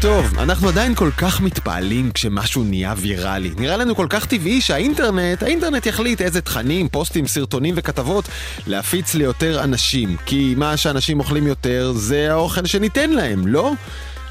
טוב, אנחנו עדיין כל כך מתפעלים כשמשהו נהיה ויראלי. נראה לנו כל כך טבעי שהאינטרנט, האינטרנט יחליט איזה תכנים, פוסטים, סרטונים וכתבות להפיץ ליותר אנשים. כי מה שאנשים אוכלים יותר זה האוכל שניתן להם, לא?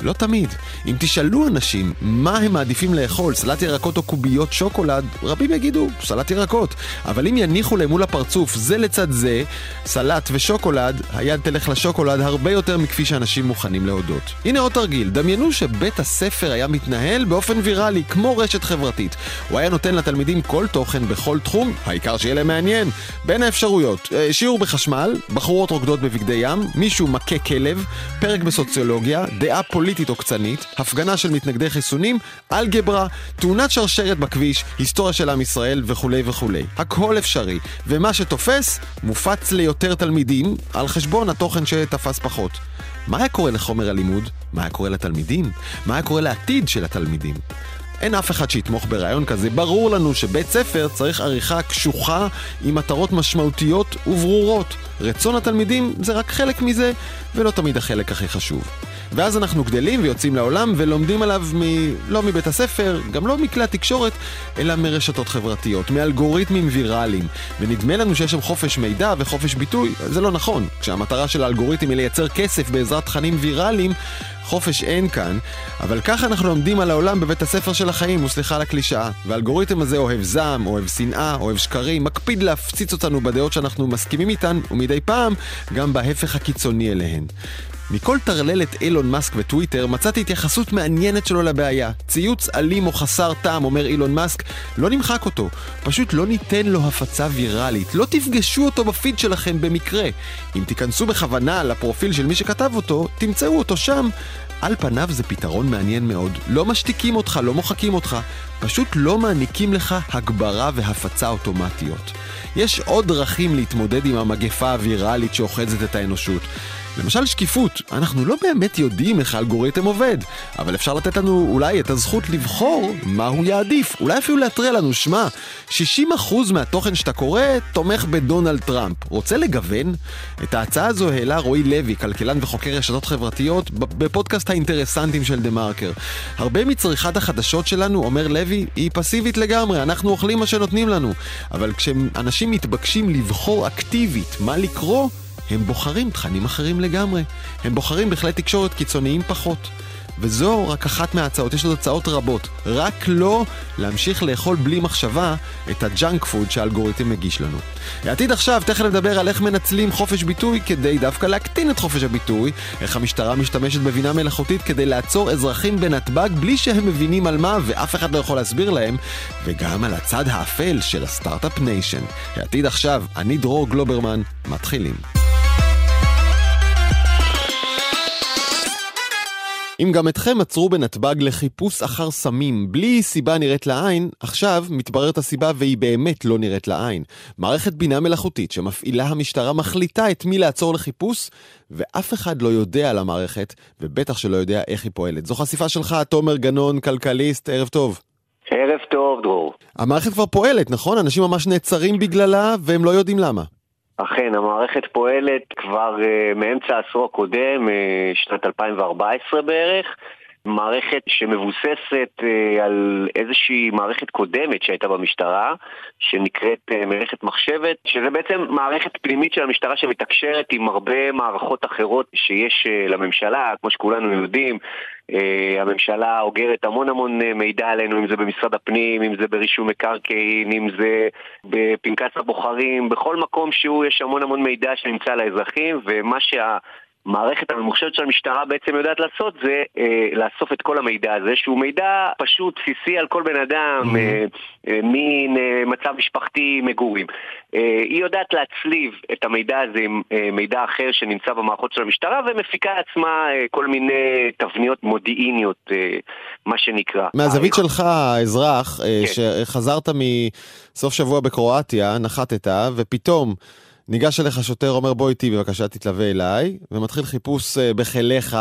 לא תמיד. אם תשאלו אנשים מה הם מעדיפים לאכול, סלט ירקות או קוביות שוקולד, רבים יגידו סלט ירקות. אבל אם יניחו להם מול הפרצוף זה לצד זה, סלט ושוקולד, היד תלך לשוקולד הרבה יותר מכפי שאנשים מוכנים להודות. הנה עוד תרגיל, דמיינו שבית הספר היה מתנהל באופן ויראלי, כמו רשת חברתית. הוא היה נותן לתלמידים כל תוכן בכל תחום, העיקר שיהיה להם מעניין. בין האפשרויות, אה, שיעור בחשמל, בחורות רוקדות בבגדי ים, מישהו מכה כלב, פרק בסוציולוגיה, דעה פוליטית פוליטית עוקצנית, הפגנה של מתנגדי חיסונים, אלגברה, תאונת שרשרת בכביש, היסטוריה של עם ישראל וכולי וכולי. הכל אפשרי, ומה שתופס, מופץ ליותר תלמידים, על חשבון התוכן שתפס פחות. מה היה קורה לחומר הלימוד? מה היה קורה לתלמידים? מה היה קורה לעתיד של התלמידים? אין אף אחד שיתמוך ברעיון כזה. ברור לנו שבית ספר צריך עריכה קשוחה עם מטרות משמעותיות וברורות. רצון התלמידים זה רק חלק מזה, ולא תמיד החלק הכי חשוב. ואז אנחנו גדלים ויוצאים לעולם ולומדים עליו מ... לא מבית הספר, גם לא מכלי התקשורת, אלא מרשתות חברתיות, מאלגוריתמים ויראליים. ונדמה לנו שיש שם חופש מידע וחופש ביטוי, זה לא נכון. כשהמטרה של האלגוריתם היא לייצר כסף בעזרת תכנים ויראליים, חופש אין כאן, אבל ככה אנחנו לומדים על העולם בבית הספר של החיים, וסליחה על הקלישאה. והאלגוריתם הזה אוהב זעם, אוהב שנאה, אוהב שקרים, מקפיד להפציץ אותנו בדעות שאנחנו מסכימים איתן, ומדי פעם גם בהפך הקיצוני אליהן. מכל טרללת אילון מאסק וטוויטר מצאתי התייחסות מעניינת שלו לבעיה. ציוץ אלים או חסר טעם, אומר אילון מאסק, לא נמחק אותו. פשוט לא ניתן לו הפצה ויראלית. לא תפגשו אותו בפיד שלכם במקרה. אם תיכנסו בכוונה לפרופיל של מי שכתב אותו, תמצאו אותו שם. על פניו זה פתרון מעניין מאוד. לא משתיקים אותך, לא מוחקים אותך, פשוט לא מעניקים לך הגברה והפצה אוטומטיות. יש עוד דרכים להתמודד עם המגפה הוויראלית שאוחזת את האנושות. למשל שקיפות, אנחנו לא באמת יודעים איך האלגוריתם עובד, אבל אפשר לתת לנו אולי את הזכות לבחור מה הוא יעדיף, אולי אפילו להתריע לנו, שמע, 60% מהתוכן שאתה קורא תומך בדונלד טראמפ, רוצה לגוון? את ההצעה הזו העלה רועי לוי, כלכלן וחוקר רשתות חברתיות, בפודקאסט האינטרסנטים של דה מרקר. הרבה מצריכת החדשות שלנו, אומר לוי, היא פסיבית לגמרי, אנחנו אוכלים מה שנותנים לנו, אבל כשאנשים מתבקשים לבחור אקטיבית מה לקרוא, הם בוחרים תכנים אחרים לגמרי. הם בוחרים בכלי תקשורת קיצוניים פחות. וזו רק אחת מההצעות, יש עוד הצעות רבות. רק לא להמשיך לאכול בלי מחשבה את ה junk food שהאלגוריתם מגיש לנו. העתיד עכשיו, תכף נדבר על איך מנצלים חופש ביטוי כדי דווקא להקטין את חופש הביטוי, איך המשטרה משתמשת בבינה מלאכותית כדי לעצור אזרחים בנתב"ג בלי שהם מבינים על מה ואף אחד לא יכול להסביר להם, וגם על הצד האפל של ה Start-Up Nation. העתיד עכשיו, אני דרור גלוברמן, מתחילים. אם גם אתכם עצרו בנתב"ג לחיפוש אחר סמים בלי סיבה נראית לעין, עכשיו מתבררת הסיבה והיא באמת לא נראית לעין. מערכת בינה מלאכותית שמפעילה המשטרה מחליטה את מי לעצור לחיפוש, ואף אחד לא יודע על המערכת, ובטח שלא יודע איך היא פועלת. זו חשיפה שלך, תומר גנון, כלכליסט, ערב טוב. ערב טוב, דרור. המערכת כבר פועלת, נכון? אנשים ממש נעצרים בגללה והם לא יודעים למה. אכן, המערכת פועלת כבר uh, מאמצע העשור הקודם, uh, שנת 2014 בערך. מערכת שמבוססת uh, על איזושהי מערכת קודמת שהייתה במשטרה, שנקראת uh, מערכת מחשבת, שזה בעצם מערכת פנימית של המשטרה שמתקשרת עם הרבה מערכות אחרות שיש uh, לממשלה, כמו שכולנו יודעים. Uh, הממשלה אוגרת המון המון מידע עלינו, אם זה במשרד הפנים, אם זה ברישום מקרקעין, אם זה בפנקס הבוחרים, בכל מקום שהוא יש המון המון מידע שנמצא לאזרחים, ומה שה... המערכת הממוחשבת של המשטרה בעצם יודעת לעשות זה אה, לאסוף את כל המידע הזה, שהוא מידע פשוט בסיסי על כל בן אדם. אה, אה, מין אה, מצב משפחתי, מגורים. אה, היא יודעת להצליב את המידע הזה עם אה, מידע אחר שנמצא במערכות של המשטרה ומפיקה לעצמה אה, כל מיני תבניות מודיעיניות, אה, מה שנקרא. מהזווית אה, שלך, האזרח, אה, כן. שחזרת מסוף שבוע בקרואטיה, נחתת, ופתאום... ניגש אליך שוטר, אומר בוא איתי בבקשה תתלווה אליי, ומתחיל חיפוש uh, בחיליך.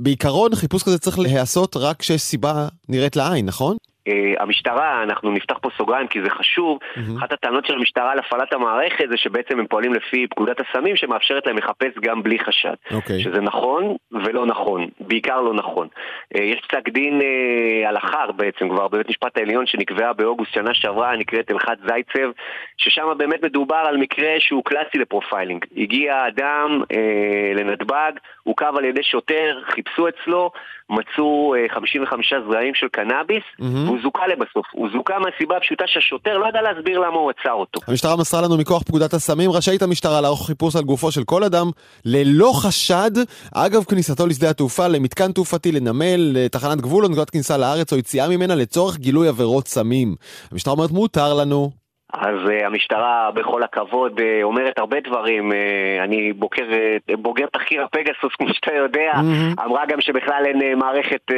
בעיקרון חיפוש כזה צריך להיעשות רק כשיש סיבה נראית לעין, נכון? Uh, המשטרה, אנחנו נפתח פה סוגריים כי זה חשוב, mm-hmm. אחת הטענות של המשטרה על הפעלת המערכת זה שבעצם הם פועלים לפי פקודת הסמים שמאפשרת להם לחפש גם בלי חשד. Okay. אוקיי. שזה נכון ולא נכון, בעיקר לא נכון. Uh, יש פסק דין uh, הלכה בעצם כבר בבית משפט העליון שנקבעה באוגוסט שנה שעברה, נקראת הלכת זייצב, ששם באמת מדובר על מקרה שהוא קלאסי ל profiling. הגיע אדם אה, לנתב"ג, עוכב על ידי שוטר, חיפשו אצלו, מצאו 55 אה, זרעים של קנאביס, אהם. והוא זוכה לבסוף. הוא זוכה מהסיבה הפשוטה שהשוטר לא ידע להסביר למה הוא עצר אותו. המשטרה מסרה לנו מכוח פקודת הסמים, רשאית המשטרה לערוך חיפוש על גופו של כל אדם ללא חשד, אגב כניסתו לשדה התעופה, למתקן תעופתי, לנמל, לתחנת גבול או נקודת כניסה לארץ או יציאה ממנה לצורך גילוי עבירות סמים. המשטרה אומרת מותר לנו. אז אה, המשטרה, בכל הכבוד, אה, אומרת הרבה דברים. אה, אני בוקר, אה, בוגר תחקיר הפגסוס, כמו שאתה יודע. אהם. אמרה גם שבכלל אין uh, מערכת אה,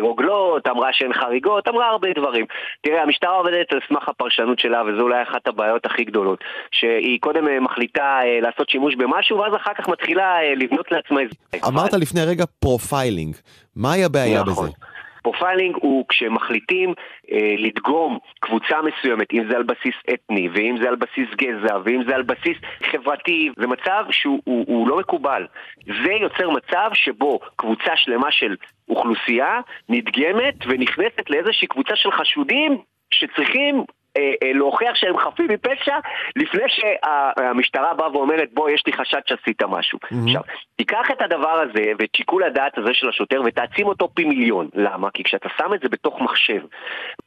רוגלות, אמרה שאין חריגות, אמרה הרבה דברים. תראה, המשטרה עובדת על סמך הפרשנות שלה, וזו אולי אחת הבעיות הכי גדולות. שהיא קודם אה, מחליטה אה, לעשות שימוש במשהו, ואז אחר כך מתחילה אה, לבנות לעצמה איזה... אמרת לפני רגע profiling. מהי הבעיה נכון. בזה? profiling הוא כשמחליטים אה, לדגום קבוצה מסוימת, אם זה על בסיס אתני, ואם זה על בסיס גזע, ואם זה על בסיס חברתי, זה מצב שהוא הוא, הוא לא מקובל. זה יוצר מצב שבו קבוצה שלמה של אוכלוסייה נדגמת ונכנסת לאיזושהי קבוצה של חשודים שצריכים להוכיח שהם חפים מפשע לפני שהמשטרה באה ואומרת בוא יש לי חשד שעשית משהו. אהם. עכשיו, תיקח את הדבר הזה ואת שיקול הדעת הזה של השוטר ותעצים אותו פי מיליון. למה? כי כשאתה שם את זה בתוך מחשב,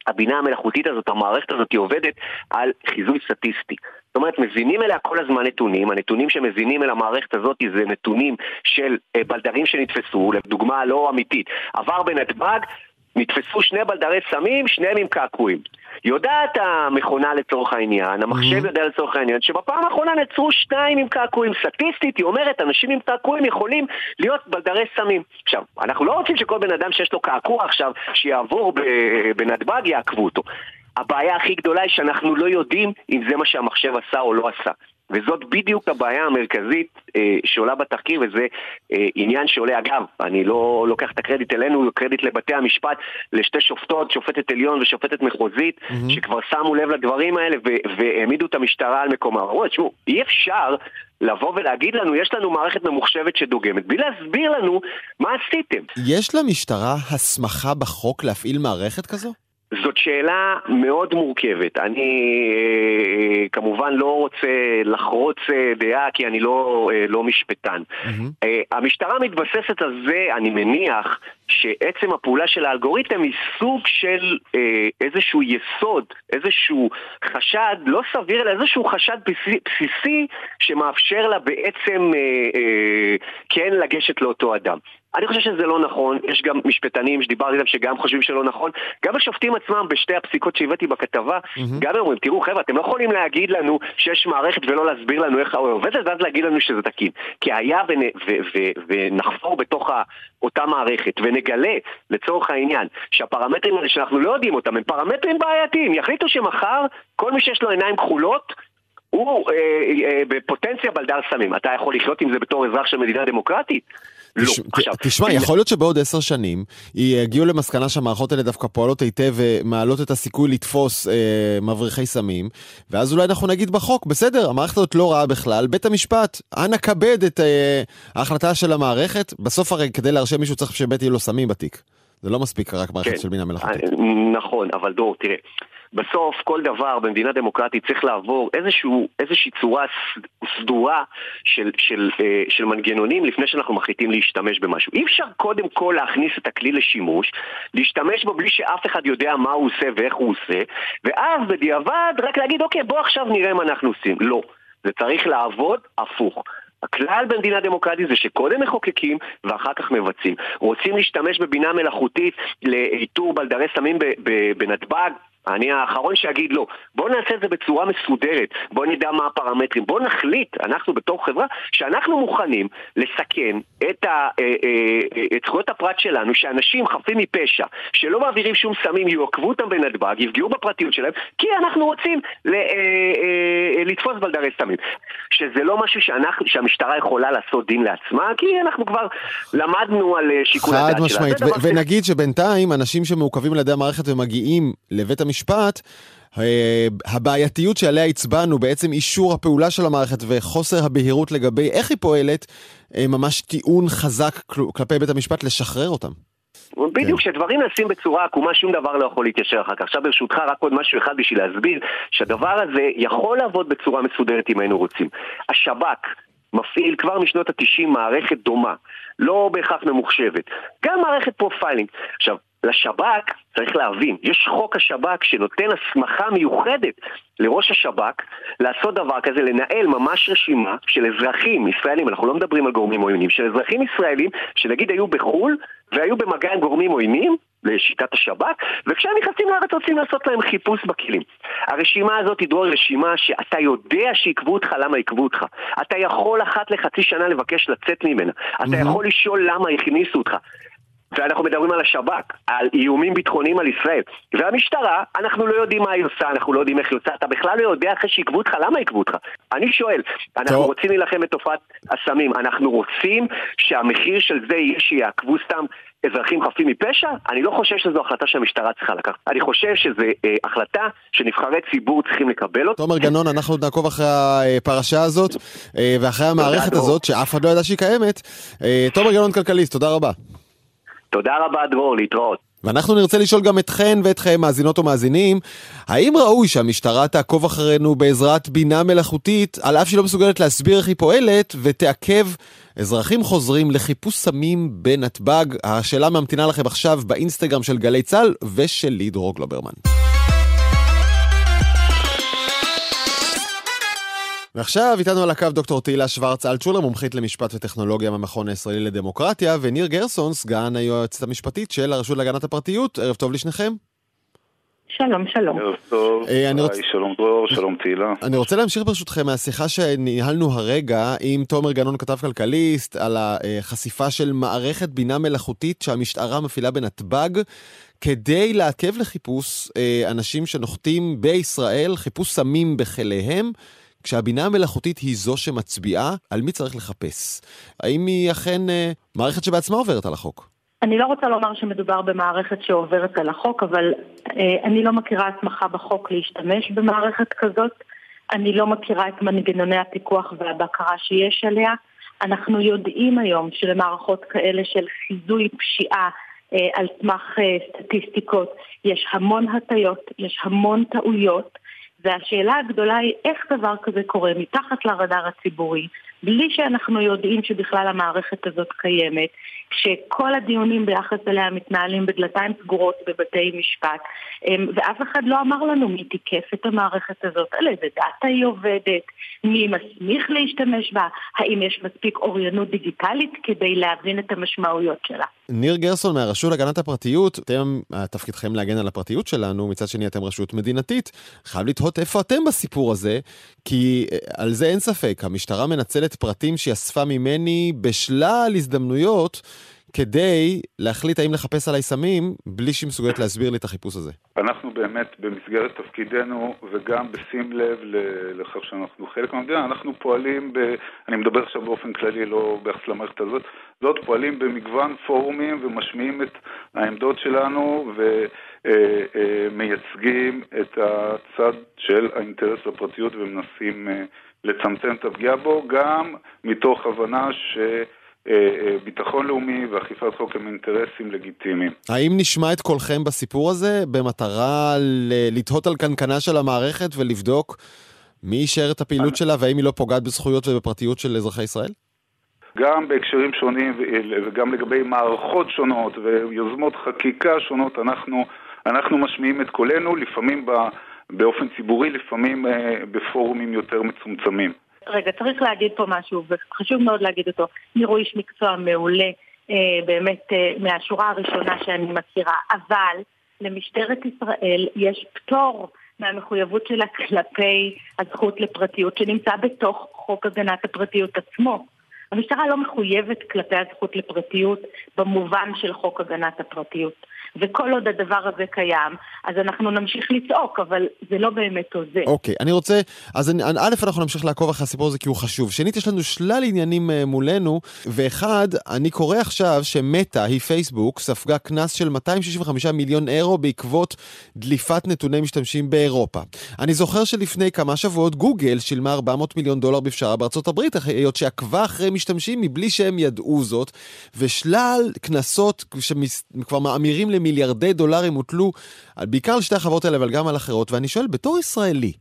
הבינה המלאכותית הזאת, המערכת הזאת היא עובדת על חיזוי סטטיסטי. זאת אומרת, מזינים אליה כל הזמן נתונים, הנתונים שמזינים אל המערכת הזאת זה נתונים של אה, בלדרים שנתפסו, לדוגמה לא אמיתית, עבר בנתב"ג, נתפסו שני בלדרי סמים, שניהם עם קעקועים. יודעת המכונה לצורך העניין, המחשב mm-hmm. יודע לצורך העניין, שבפעם האחרונה נעצרו שניים עם קעקועים. סטטיסטית, היא אומרת, אנשים עם קעקועים יכולים להיות בלדרי סמים. עכשיו, אנחנו לא רוצים שכל בן אדם שיש לו קעקוע עכשיו, שיעבור בנתב"ג, יעקבו אותו. הבעיה הכי גדולה היא שאנחנו לא יודעים אם זה מה שהמחשב עשה או לא עשה. וזאת בדיוק הבעיה המרכזית אה, שעולה בתחקיר, וזה אה, עניין שעולה, אגב, אני לא לוקח את הקרדיט אלינו, קרדיט לבתי המשפט, לשתי שופטות, שופטת עליון ושופטת מחוזית, mm-hmm. שכבר שמו לב לדברים האלה והעמידו את המשטרה על מקומה. אמרו, תשמעו, אי אפשר לבוא ולהגיד לנו, יש לנו מערכת ממוחשבת שדוגמת, בלי להסביר לנו מה עשיתם. יש למשטרה הסמכה בחוק להפעיל מערכת כזו? זאת שאלה מאוד מורכבת. אני אה, כמובן לא רוצה לחרוץ אה, דעה כי אני לא, אה, לא משפטן. Mm-hmm. המשטרה מתבססת על זה, אני מניח, שעצם הפעולה של האלגוריתם היא סוג של איזשהו יסוד, איזשהו חשד, לא סביר, אלא איזשהו חשד בסיסי שמאפשר לה בעצם כן לגשת לאותו אדם. אני חושב שזה לא נכון, יש גם משפטנים שדיברתי איתם שגם חושבים שלא נכון, גם השופטים עצמם בשתי הפסיקות שהבאתי בכתבה, mm-hmm. גם הם אומרים, תראו חבר'ה, אתם לא יכולים להגיד לנו שיש מערכת ולא להסביר לנו איך היא עובדת, ואז להגיד לנו שזה תקין. כי היה ונ, ו, ו, ונחפור בתוך אותה מערכת ונגלה, לצורך העניין, שהפרמטרים האלה שאנחנו לא יודעים אותם הם פרמטרים בעייתיים, יחליטו שמחר כל מי שיש לו עיניים כחולות הוא אה, אה, בפוטנציה בלדר סמים. אתה יכול לחיות עם זה בתור אזרח של מדינה דמוקרטית? לא. עכשיו, תשמע, יכול להיות שבעוד עשר שנים יגיעו למסקנה שהמערכות האלה דווקא פועלות היטב ומעלות את הסיכוי לתפוס אה, מבריחי סמים, ואז אולי אנחנו נגיד בחוק, בסדר, המערכת הזאת לא רעה בכלל, בית המשפט, אנא כבד את אה, ההחלטה של המערכת, בסוף הרי כדי להרשה מישהו צריך שבאמת יהיו לו סמים בתיק. זה לא מספיק רק מערכת כן, של בינה מלאכותית. אה, נכון, אבל דור, תראה. בסוף כל דבר במדינה דמוקרטית צריך לעבור איזשהו, איזושהי צורה סדורה של, של, אה, של מנגנונים לפני שאנחנו מחליטים להשתמש במשהו. אי אפשר קודם כל להכניס את הכלי לשימוש, להשתמש בו בלי שאף אחד יודע מה הוא עושה ואיך הוא עושה, ואז בדיעבד רק להגיד אוקיי בוא עכשיו נראה מה אנחנו עושים. לא, זה צריך לעבוד הפוך. הכלל במדינה דמוקרטית זה שקודם מחוקקים ואחר כך מבצעים. רוצים להשתמש בבינה מלאכותית לאיתור בלדרי סמים בנתב"ג? אני האחרון שיגיד לא. בואו נעשה את זה בצורה מסודרת, בואו נדע מה הפרמטרים, בואו נחליט, אנחנו בתור חברה, שאנחנו מוכנים לסכן את, ה, אה, אה, את זכויות הפרט שלנו, שאנשים חפים מפשע, שלא מעבירים שום סמים, יעקבו אותם בנתב"ג, יפגעו בפרטיות שלהם, כי אנחנו רוצים לתפוס בלדרי סמים. שזה לא משהו שאנחנו, שהמשטרה יכולה לעשות דין לעצמה, כי אנחנו כבר למדנו על שיקול הדעת שלה. חד משמעית, ונגיד שבינתיים אנשים שמעוכבים על ידי המערכת ומגיעים לבית המשפט, אה, הבעייתיות שעליה הצבענו, בעצם אישור הפעולה של המערכת וחוסר הבהירות לגבי איך היא פועלת, אה, ממש טיעון חזק כלפי בית המשפט לשחרר אותם. בדיוק, כן. כשדברים נעשים בצורה עקומה, שום דבר לא יכול להתיישר אחר כך. עכשיו ברשותך רק עוד משהו אחד בשביל להסביר שהדבר הזה יכול לעבוד בצורה מסודרת אם היינו רוצים. השב"כ מפעיל כבר משנות התשעים מערכת דומה, לא בהכרח ממוחשבת, גם מערכת profiling. עכשיו, לשב"כ, צריך להבין, יש חוק השב"כ שנותן הסמכה מיוחדת לראש השב"כ לעשות דבר כזה, לנהל ממש רשימה של אזרחים ישראלים, אנחנו לא מדברים על גורמים עוינים, של אזרחים ישראלים שנגיד היו בחו"ל והיו במגע עם גורמים עוינים, לשיטת השב"כ, וכשהם נכנסים לארץ רוצים לעשות להם חיפוש בכלים. הרשימה הזאת היא דרור רשימה שאתה יודע שעיכבו אותך, למה עיכבו אותך. אתה יכול אחת לחצי שנה לבקש לצאת ממנה. אתה יכול לשאול למה הכניסו אותך. ואנחנו מדברים על השב"כ, על איומים ביטחוניים על ישראל. והמשטרה, אנחנו לא יודעים מה היא עושה, אנחנו לא יודעים איך היא עושה, אתה בכלל לא יודע אחרי שעיכבו אותך, למה עיכבו אותך? אני שואל, אנחנו טוב. רוצים להילחם בתופעת הסמים, אנחנו רוצים שהמחיר של זה יהיה שיעכבו סתם אזרחים חפים מפשע? אני לא חושב שזו החלטה שהמשטרה צריכה לקחת. אני חושב שזו אה, החלטה שנבחרי ציבור צריכים לקבל אותה. תומר גנון, אנחנו נעקוב אחרי הפרשה הזאת אה, ואחרי המערכת הזאת, שאף אחד לא ידע שהיא קיימת. אה, תומר גנון כלכליסט, תודה רבה. תודה רבה, דרור, להתראות. ואנחנו נרצה לשאול גם אתכן ואתכם, מאזינות ומאזינים, האם ראוי שהמשטרה תעקוב אחרינו בעזרת בינה מלאכותית, על אף שהיא לא מסוגלת להסביר איך היא פועלת, ותעכב אזרחים חוזרים לחיפוש סמים בנתב"ג? השאלה ממתינה לכם עכשיו באינסטגרם של גלי צה"ל ושלי דרור גלוברמן. ועכשיו איתנו על הקו דוקטור תהילה שוורץ אלטשולר, מומחית למשפט וטכנולוגיה מהמכון הישראלי לדמוקרטיה, וניר גרסון, סגן היועצת המשפטית של הרשות להגנת הפרטיות. ערב טוב לשניכם. שלום, שלום. ערב טוב, היי, רוצ... שלום דרור, שלום תהילה. אני רוצה להמשיך ברשותכם מהשיחה שניהלנו הרגע עם תומר גנון, כתב כלכליסט, על החשיפה של מערכת בינה מלאכותית שהמשטרה מפעילה בנתב"ג. כדי לעכב לחיפוש אה, אנשים שנוחתים בישראל, חיפוש סמים בכליהם, כשהבינה המלאכותית היא זו שמצביעה על מי צריך לחפש. האם היא אכן אה, מערכת שבעצמה עוברת על החוק? אני לא רוצה לומר שמדובר במערכת שעוברת על החוק, אבל אה, אני לא מכירה הסמכה בחוק להשתמש במערכת כזאת. אני לא מכירה את מנגנוני הפיקוח והבקרה שיש עליה. אנחנו יודעים היום שלמערכות כאלה של חיזוי פשיעה אה, על סמך אה, סטטיסטיקות יש המון הטיות, יש המון טעויות. והשאלה הגדולה היא איך דבר כזה קורה מתחת לרדאר הציבורי, בלי שאנחנו יודעים שבכלל המערכת הזאת קיימת, שכל הדיונים ביחס אליה מתנהלים בדלתיים סגורות בבתי משפט, אמ, ואף אחד לא אמר לנו מי תיקף את המערכת הזאת, על איזה דאטה היא עובדת, מי מסמיך להשתמש בה, האם יש מספיק אוריינות דיגיטלית כדי להבין את המשמעויות שלה. ניר גרסון מהרשות להגנת הפרטיות, אתם, תפקידכם להגן על הפרטיות שלנו, מצד שני אתם רשות מדינתית. חייב לתהות איפה אתם בסיפור הזה, כי אה, על זה אין ספק, המשטרה מנצלת פרטים שהיא אספה ממני בשלל הזדמנויות. כדי להחליט האם לחפש עליי סמים, בלי שהיא מסוגלת להסביר לי את החיפוש הזה. אנחנו באמת, במסגרת תפקידנו, וגם בשים לב לכך שאנחנו חלק מהמדינה, אנחנו פועלים, ב, אני מדבר עכשיו באופן כללי, לא ביחס למערכת הזאת, זאת פועלים במגוון פורומים ומשמיעים את העמדות שלנו ומייצגים אה, אה, את הצד של האינטרס לפרטיות ומנסים אה, לצמצם את הפגיעה בו, גם מתוך הבנה ש... אה, אה, ביטחון לאומי ואכיפת חוק הם אינטרסים לגיטימיים. האם נשמע את קולכם בסיפור הזה במטרה לתהות על קנקנה של המערכת ולבדוק מי אישר את הפעילות שלה והאם היא לא פוגעת בזכויות ובפרטיות של אזרחי ישראל? גם בהקשרים שונים וגם לגבי מערכות שונות ויוזמות חקיקה שונות, אנחנו, אנחנו משמיעים את קולנו, לפעמים באופן ציבורי, לפעמים אה, בפורומים יותר מצומצמים. רגע, צריך להגיד פה משהו, וחשוב מאוד להגיד אותו. ניר הוא איש מקצוע מעולה, אה, באמת אה, מהשורה הראשונה שאני מכירה, אבל למשטרת ישראל יש פטור מהמחויבות שלה כלפי הזכות לפרטיות שנמצא בתוך חוק הגנת הפרטיות עצמו. המשטרה לא מחויבת כלפי הזכות לפרטיות במובן של חוק הגנת הפרטיות. וכל עוד הדבר הזה קיים, אז אנחנו נמשיך לצעוק, אבל זה לא באמת עוזר. אוקיי, okay, אני רוצה, אז אני, א', אנחנו נמשיך לעקוב אחרי הסיפור הזה כי הוא חשוב. שנית, יש לנו שלל עניינים uh, מולנו, ואחד, אני קורא עכשיו שמטא, היא פייסבוק, ספגה קנס של 265 מיליון אירו בעקבות דליפת נתוני משתמשים באירופה. אני זוכר שלפני כמה שבועות גוגל שילמה 400 מיליון דולר בפשרה בארצות הברית, היות שעקבה אחרי משתמשים מבלי שהם ידעו זאת, ושלל קנסות שכבר מאמירים למיליארדי דולרים הוטלו בעיקר על שתי החברות האלה, אבל גם על אחרות, ואני שואל, בתור ישראלי,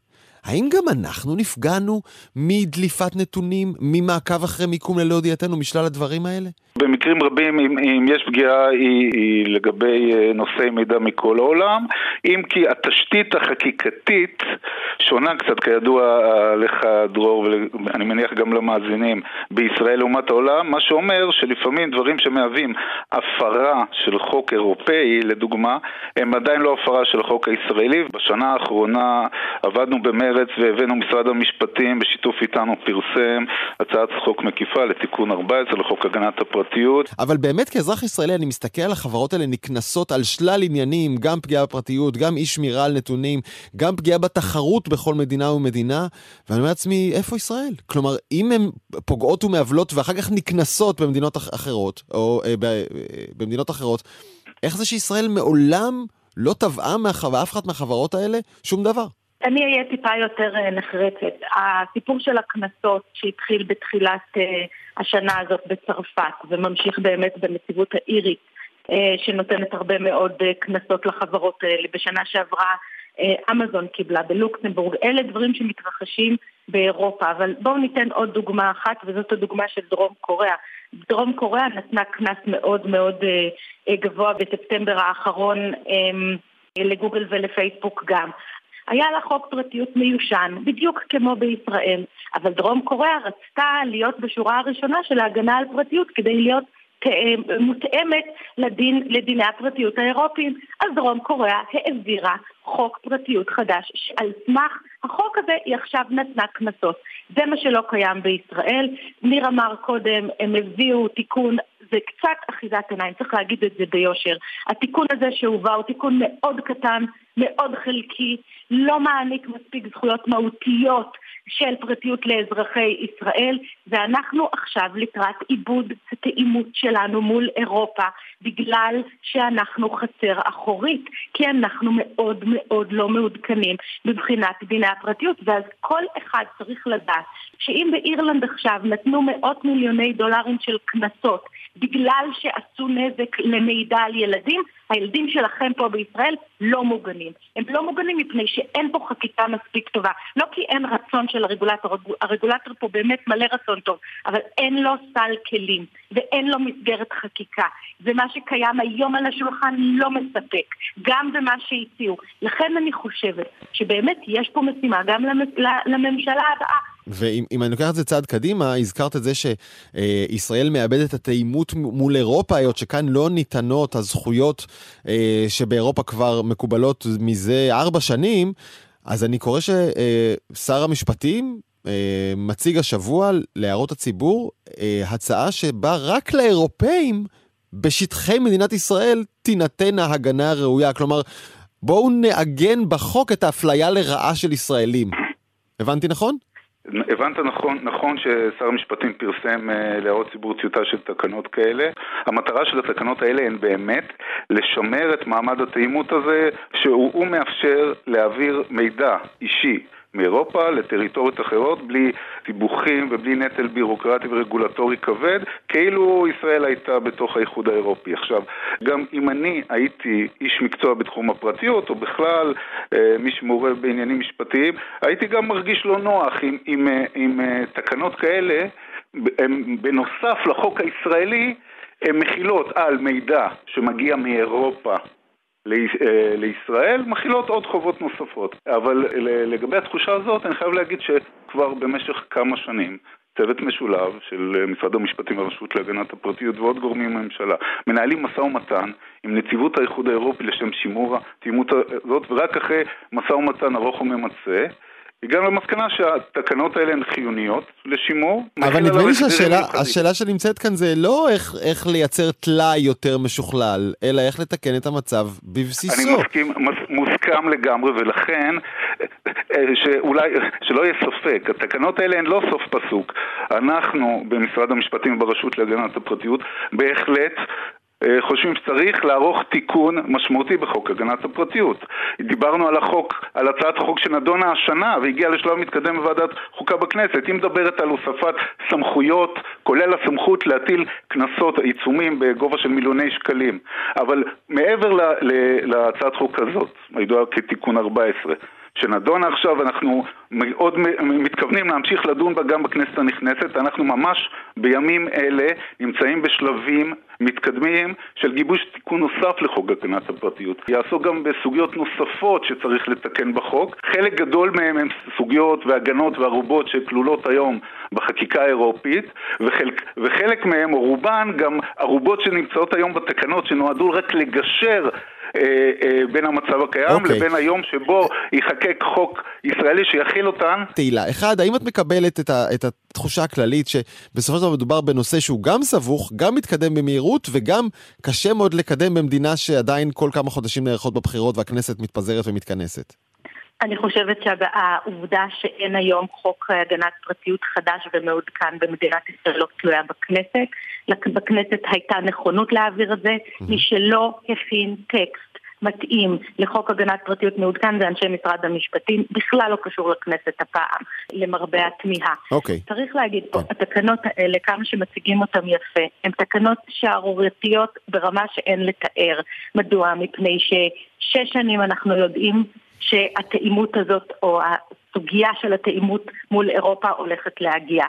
האם גם אנחנו נפגענו מדליפת נתונים, ממעקב אחרי מיקום ללא ידיעתנו, משלל הדברים האלה? במקרים רבים, אם, אם יש פגיעה, היא, היא לגבי אה, נושאי מידע מכל העולם, אם כי התשתית החקיקתית שונה קצת, כידוע לך, דרור, ואני מניח גם למאזינים, בישראל לעומת העולם, מה שאומר שלפעמים דברים שמהווים הפרה של חוק אירופאי, לדוגמה, הם עדיין לא הפרה של החוק הישראלי. בשנה האחרונה עבדנו במרץ והבאנו משרד המשפטים, בשיתוף איתנו פרסם הצעת חוק מקיפה לתיקון 14 לחוק הגנת הפרטיות. אבל באמת כאזרח ישראלי אני מסתכל על החברות האלה נקנסות על שלל עניינים, גם פגיעה בפרטיות, גם אי שמירה על נתונים, גם פגיעה בתחרות בכל מדינה ומדינה, ואני אומר לעצמי, איפה ישראל? כלומר, אם הן פוגעות ומעוולות ואחר כך נקנסות במדינות אחרות, או אה, ב, אה, במדינות אחרות, איך זה שישראל מעולם לא תבעה מאף אחת מהחברות האלה שום דבר? אני אהיה טיפה יותר אה, נחרצת. הסיפור של הקנסות שהתחיל בתחילת אה, השנה הזאת בצרפת וממשיך באמת בנציבות האירית אה, שנותנת הרבה מאוד קנסות לחברות האלה. בשנה שעברה אמזון קיבלה בלוקסמבורג. אלה דברים שמתרחשים באירופה, אבל בואו ניתן עוד דוגמה אחת וזאת הדוגמה של דרום קוריאה. דרום קוריאה נתנה קנס מאוד מאוד גבוה בספטמבר האחרון לגוגל ולפייסבוק גם. היה לה חוק פרטיות מיושן, בדיוק כמו בישראל, אבל דרום קוריאה רצתה להיות בשורה הראשונה של ההגנה על פרטיות כדי להיות מותאמת לדין, לדיני הפרטיות האירופיים. אז דרום קוריאה העבירה חוק פרטיות חדש, שעל סמך החוק הזה היא עכשיו נתנה קנסות. זה מה שלא קיים בישראל. ניר אמר קודם, הם הביאו תיקון, זה קצת אחיזת עיניים, צריך להגיד את זה ביושר. התיקון הזה שהובא הוא תיקון מאוד קטן, מאוד חלקי, לא מעניק מספיק זכויות מהותיות של פרטיות לאזרחי ישראל, ואנחנו עכשיו לקראת עיבוד התאימות שלנו מול אירופה, בגלל שאנחנו חצר אחורית, כי אנחנו מאוד מאוד לא מעודכנים מבחינת דיני הפרטיות, ואז כל אחד צריך לדעת שאם באירלנד עכשיו נתנו מאות מיליוני דולרים של קנסות בגלל שעשו נזק למידע על ילדים, הילדים שלכם פה בישראל לא מוגנים. הם לא מוגנים מפני שאין פה חקיקה מספיק טובה. לא כי אין רצון של הרגולטור, הרגולטור פה באמת מלא רצון טוב, אבל אין לו סל כלים ואין לו מסגרת חקיקה. ומה שקיים היום על השולחן לא מספק, גם במה שהציעו. לכן אני חושבת שבאמת יש פה משימה גם לממשלה הבאה. ואם אני לוקח את זה צעד קדימה, הזכרת את זה שישראל מאבדת את התאימות מול אירופה, היות שכאן לא ניתנות הזכויות אה, שבאירופה כבר מקובלות מזה ארבע שנים, אז אני קורא ששר המשפטים מציג השבוע להערות הציבור אה, הצעה שבה רק לאירופאים בשטחי מדינת ישראל תינתן ההגנה הראויה. כלומר, בואו נעגן בחוק את האפליה לרעה של ישראלים. הבנתי נכון? הבנת נכון, נכון ששר המשפטים פרסם אה, להערות ציבור טיוטה של תקנות כאלה. המטרה של התקנות האלה הן באמת לשמר את מעמד התאימות הזה, שהוא מאפשר להעביר מידע אישי מאירופה לטריטוריות אחרות בלי סיבוכים ובלי נטל בירוקרטי ורגולטורי כבד, כאילו ישראל הייתה בתוך האיחוד האירופי. עכשיו, גם אם אני הייתי איש מקצוע בתחום הפרטיות, או בכלל אה, מי שמעורב בעניינים משפטיים, הייתי גם מרגיש לא נוח עם, עם, עם, עם אה, תקנות כאלה, הם, בנוסף לחוק הישראלי, הן מכילות על מידע שמגיע מאירופה אה, לישראל מכילות עוד חובות נוספות. אבל לגבי התחושה הזאת, אני חייב להגיד שכבר במשך כמה שנים צוות משולב של משרד המשפטים והרשות להגנת הפרטיות ועוד גורמים בממשלה, מנהלים משא ומתן עם נציבות האיחוד האירופי לשם שימור התאימות הזאת, ורק אחרי משא ומתן ארוך וממצה, הגענו למסקנה שהתקנות האלה הן חיוניות לשימור. אבל נדמה לי שהשאלה שנמצאת כאן זה לא איך, איך לייצר טלאי יותר משוכלל, אלא איך לתקן את המצב בבסיסו. אני מסכים, מס, מוסכם לגמרי, ולכן, אה, שאולי, שלא יהיה ספק, התקנות האלה הן לא סוף פסוק. אנחנו במשרד המשפטים וברשות להגנת הפרטיות בהחלט חושבים שצריך לערוך תיקון משמעותי בחוק הגנת הפרטיות. דיברנו על החוק, על הצעת החוק שנדונה השנה והגיעה לשלב מתקדם בוועדת חוקה בכנסת. היא מדברת על הוספת סמכויות, כולל הסמכות להטיל קנסות, עיצומים בגובה של מיליוני שקלים. אבל מעבר להצעת חוק הזאת, הידועה כתיקון 14, שנדונה עכשיו, אנחנו מאוד מתכוונים להמשיך לדון בה גם בכנסת הנכנסת. אנחנו ממש בימים אלה נמצאים בשלבים מתקדמים של גיבוש תיקון נוסף לחוק הגנת הפרטיות. יעסוק גם בסוגיות נוספות שצריך לתקן בחוק. חלק גדול מהם הם סוגיות והגנות וערובות שכלולות היום בחקיקה האירופית, וחלק, וחלק מהם, או רובן, גם ערובות שנמצאות היום בתקנות שנועדו רק לגשר בין המצב הקיים okay. אוקיי. לבין היום שבו ייחקק חוק ישראלי שיכיל אותן. תהילה, אחד, האם את מקבלת את, ה, את התחושה הכללית שבסופו של דבר מדובר בנושא שהוא גם סבוך, גם מתקדם במהירות וגם קשה מאוד לקדם במדינה שעדיין כל כמה חודשים נערכות בבחירות והכנסת מתפזרת ומתכנסת? אני חושבת שהעובדה שאין היום חוק הגנת פרטיות חדש ומעודכן במדינת ישראל לא תלויה בכנסת. בכנסת הייתה נכונות להעביר את זה. מי שלא הכין טקסט מתאים לחוק הגנת פרטיות מעודכן זה אנשי משרד המשפטים, בכלל לא קשור לכנסת הפעם, למרבה התמיהה. אוקיי. Okay. צריך להגיד פה, okay. כן. התקנות האלה, כמה שמציגים אותן יפה, הן תקנות שערורייתיות ברמה שאין לתאר. מדוע? מפני ששש שנים אנחנו יודעים שהתאימות הזאת, או הסוגיה של התאימות מול אירופה הולכת להגיע.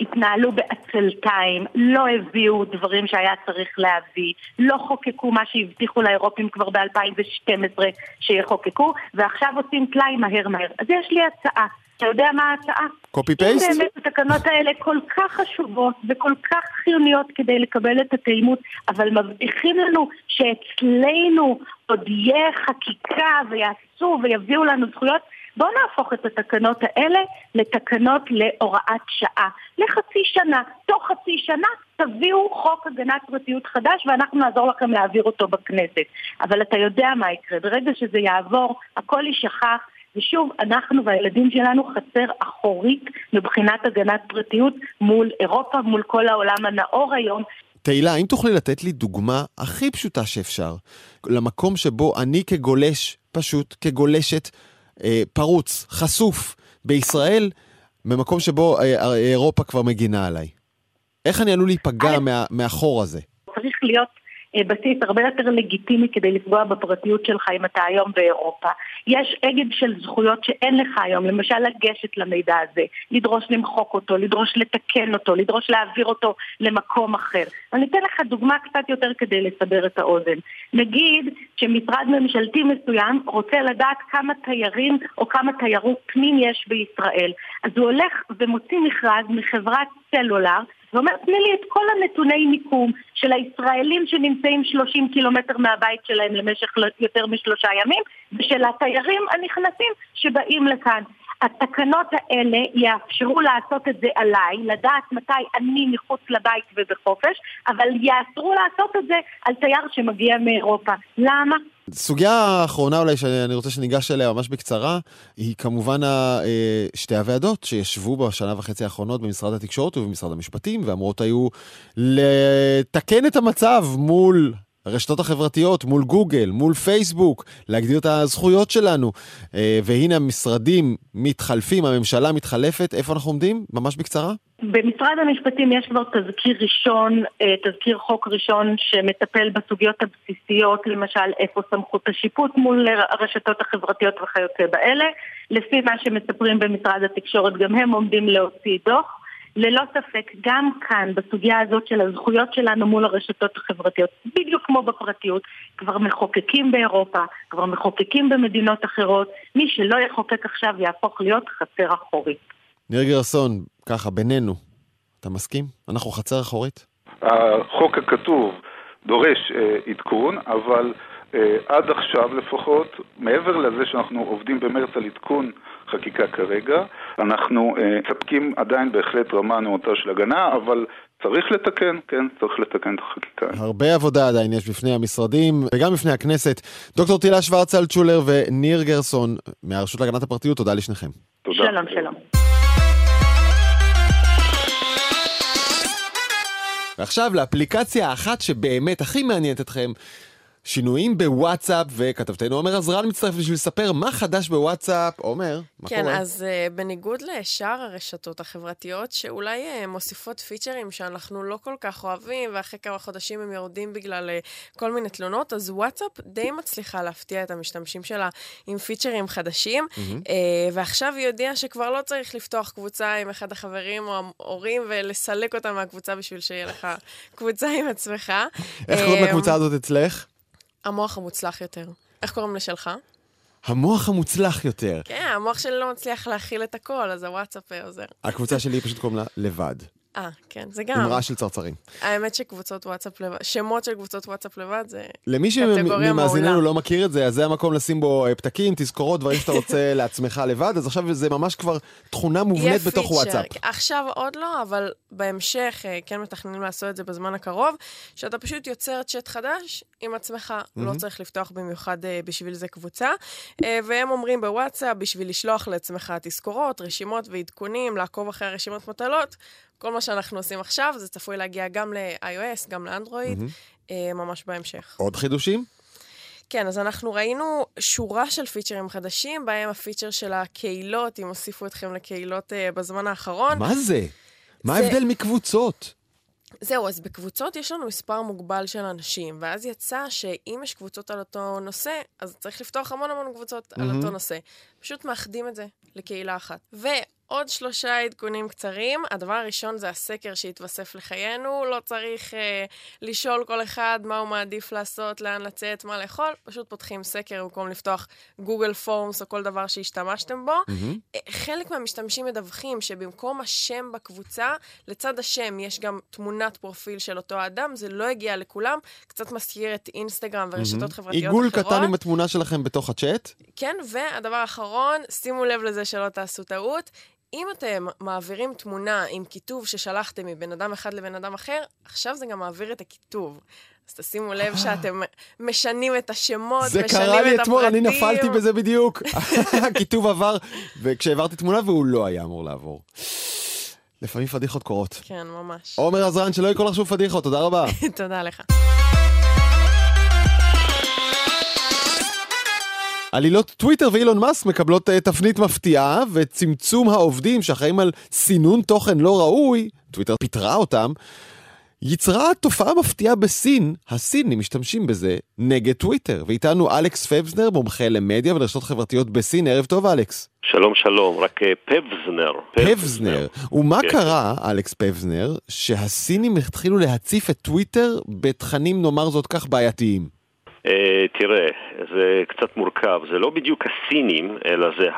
התנהלו בעצלתיים, לא הביאו דברים שהיה צריך להביא, לא חוקקו מה שהבטיחו לאירופים כבר ב-2012 שיחוקקו, ועכשיו עושים טלאי מהר מהר. אז יש לי הצעה. אתה יודע מה ההצעה? קופי פייסט? אם באמת התקנות האלה כל כך חשובות וכל כך חיוניות כדי לקבל את התאימות, אבל מבטיחים לנו שאצלנו עוד יהיה חקיקה ויעשו ויביאו לנו זכויות, בואו נהפוך את התקנות האלה לתקנות להוראת שעה. לחצי שנה. תוך חצי שנה תביאו חוק הגנת פרטיות חדש ואנחנו נעזור לכם להעביר אותו בכנסת. אבל אתה יודע מה יקרה. ברגע שזה יעבור, הכל יישכח. ושוב, אנחנו והילדים שלנו חצר אחורית מבחינת הגנת פרטיות מול אירופה, מול כל העולם הנאור היום. תהילה, האם תוכלי לתת לי דוגמה הכי פשוטה שאפשר למקום שבו אני כגולש, פשוט כגולשת, פרוץ, חשוף, בישראל, במקום שבו אה, אה, אירופה כבר מגינה עליי? איך אני עלול להיפגע מה, מהחור הזה? צריך להיות אה, בסיס הרבה יותר לגיטימי כדי לפגוע בפרטיות שלך אם אתה היום באירופה. יש אגד של זכויות שאין לך היום, למשל לגשת למידע הזה, לדרוש למחוק אותו, לדרוש לתקן אותו, לדרוש להעביר אותו למקום אחר. אני אתן לך דוגמה קצת יותר כדי לסבר את האוזן. נגיד שמשרד ממשלתי מסוים רוצה לדעת כמה תיירים או כמה תיירות פנים יש בישראל. אז הוא הולך ומוציא מכרז מחברת סלולר ואומר, תני לי את כל הנתוני מיקום של הישראלים שנמצאים 30 קילומטר מהבית שלהם למשך יותר משלושה ימים, ושל התיירים הנכנסים שבאים לכאן. התקנות האלה יאפשרו לעשות את זה עליי, לדעת מתי אני מחוץ לבית ובחופש, אבל יאסרו לעשות את זה על תייר שמגיע מאירופה. למה? סוגיה האחרונה אולי שאני רוצה שניגש אליה ממש בקצרה, היא כמובן אה, שתי הוועדות שישבו בשנה וחצי האחרונות במשרד התקשורת ובמשרד המשפטים, ואמורות היו לתקן את המצב מול הרשתות החברתיות, מול גוגל, מול פייסבוק, להגדיר את הזכויות שלנו. אה, והנה המשרדים מתחלפים, הממשלה מתחלפת, איפה אנחנו עומדים? ממש בקצרה. במשרד המשפטים יש כבר תזכיר ראשון, אה, תזכיר חוק ראשון שמטפל בסוגיות הבסיסיות, למשל איפה סמכות השיפוט מול הרשתות החברתיות וכיוצא באלה. לפי מה שמספרים במשרד התקשורת, גם הם עומדים להוציא דוח. ללא ספק, גם כאן, בסוגיה הזאת של הזכויות שלנו מול הרשתות החברתיות, בדיוק כמו בפרטיות, כבר מחוקקים באירופה, כבר מחוקקים במדינות אחרות, מי שלא יחוקק עכשיו יהפוך להיות חסר אחורית. ניר גרסון, ככה, בינינו, אתה מסכים? אנחנו חצר אחורית? החוק הכתוב דורש אה, עדכון, אבל אה, עד עכשיו לפחות, מעבר לזה שאנחנו עובדים במרץ על עדכון חקיקה כרגע, אנחנו מספקים אה, עדיין בהחלט רמה נאותה של הגנה, אבל צריך לתקן, כן, צריך לתקן את החקיקה. הרבה עבודה עדיין יש בפני המשרדים וגם בפני הכנסת. דוקטור תהילה שוורצלצ'ולר וניר גרסון מהרשות להגנת הפרטיות, תודה לשניכם. תודה. שלום, שלום. ועכשיו לאפליקציה האחת שבאמת הכי מעניינת אתכם, שינויים בוואטסאפ, וכתבתנו עומר עזרן מצטרף בשביל לספר מה חדש בוואטסאפ. עומר, מה כן, קורה? כן, אז uh, בניגוד לשאר הרשתות החברתיות, שאולי uh, מוסיפות פיצ'רים שאנחנו לא כל כך אוהבים, ואחרי כמה חודשים הם יורדים בגלל uh, כל מיני תלונות, אז וואטסאפ די מצליחה להפתיע את המשתמשים שלה עם פיצ'רים חדשים, mm-hmm. uh, ועכשיו היא הודיעה שכבר לא צריך לפתוח קבוצה עם אחד החברים או ההורים ולסלק אותה מהקבוצה בשביל שיהיה לך קבוצה עם עצמך. איך קוראים לקבוצה הזאת אצלך? המוח המוצלח יותר. איך קוראים לשלך? המוח המוצלח יותר. כן, המוח שלי לא מצליח להכיל את הכל, אז הוואטסאפ עוזר. הקבוצה שלי פשוט קוראים לה לבד. אה, כן, זה גם. אמרה של צרצרים. האמת שקבוצות וואטסאפ לבד, שמות של קבוצות וואטסאפ לבד זה למי שמאזיננו לא מכיר את זה, אז זה המקום לשים בו אה, פתקים, תזכורות, דברים שאתה רוצה לעצמך לבד, אז עכשיו זה ממש כבר תכונה מובנית בתוך וואטסאפ. עכשיו עוד לא, אבל בהמשך אה, כן מתכננים לעשות את זה בזמן הקרוב, שאתה פשוט יוצר צ'אט חדש עם עצמך. לא צריך לפתוח במיוחד אה, בשביל זה קבוצה, והם אומרים בוואטסאפ, בשביל לשלוח לעצמך תזכורות, רשימות ועדכונים, לעקוב אחרי הרשימות מטלות, כל מה שאנחנו עושים עכשיו, זה צפוי להגיע גם ל-iOS, גם לאנדרואיד, mm-hmm. ממש בהמשך. עוד חידושים? כן, אז אנחנו ראינו שורה של פיצ'רים חדשים, בהם הפיצ'ר של הקהילות, אם הוסיפו אתכם לקהילות uh, בזמן האחרון. מה זה? מה ההבדל מקבוצות? זהו, אז בקבוצות יש לנו מספר מוגבל של אנשים, ואז יצא שאם יש קבוצות על אותו נושא, אז צריך לפתוח המון המון קבוצות mm-hmm. על אותו נושא. פשוט מאחדים את זה לקהילה אחת. ו... עוד שלושה עדכונים קצרים. הדבר הראשון זה הסקר שהתווסף לחיינו. לא צריך אה, לשאול כל אחד מה הוא מעדיף לעשות, לאן לצאת, מה לאכול. פשוט פותחים סקר במקום לפתוח גוגל פורמס או כל דבר שהשתמשתם בו. Mm-hmm. חלק מהמשתמשים מדווחים שבמקום השם בקבוצה, לצד השם יש גם תמונת פרופיל של אותו אדם. זה לא הגיע לכולם. קצת מזכיר את אינסטגרם ורשתות mm-hmm. חברתיות עיגול אחרות. עיגול קטן עם התמונה שלכם בתוך הצ'אט? כן, והדבר האחרון, שימו לב לזה שלא תעשו טעות. אם אתם מעבירים תמונה עם כיתוב ששלחתם מבן אדם אחד לבן אדם אחר, עכשיו זה גם מעביר את הכיתוב. אז תשימו לב שאתם משנים את השמות, משנים את הפרטים. זה קרה לי אתמול, אני נפלתי בזה בדיוק. הכיתוב עבר, וכשהעברתי תמונה והוא לא היה אמור לעבור. לפעמים פדיחות קורות. כן, ממש. עומר עזרן, שלא יקרא לך שוב פדיחות, תודה רבה. תודה לך. עלילות טוויטר ואילון מאסק מקבלות אה, תפנית מפתיעה, וצמצום העובדים שאחראים על סינון תוכן לא ראוי, טוויטר פיטרה אותם, יצרה תופעה מפתיעה בסין, הסינים משתמשים בזה נגד טוויטר. ואיתנו אלכס פבזנר, מומחה למדיה ולרשתות חברתיות בסין. ערב טוב, אלכס. שלום, שלום, רק אה, פבזנר. פבזנר. ומה כן. קרה, אלכס פבזנר, שהסינים התחילו להציף את טוויטר בתכנים, נאמר זאת כך, בעייתיים? Uh, תראה, זה קצת מורכב, זה לא בדיוק הסינים, אלא זה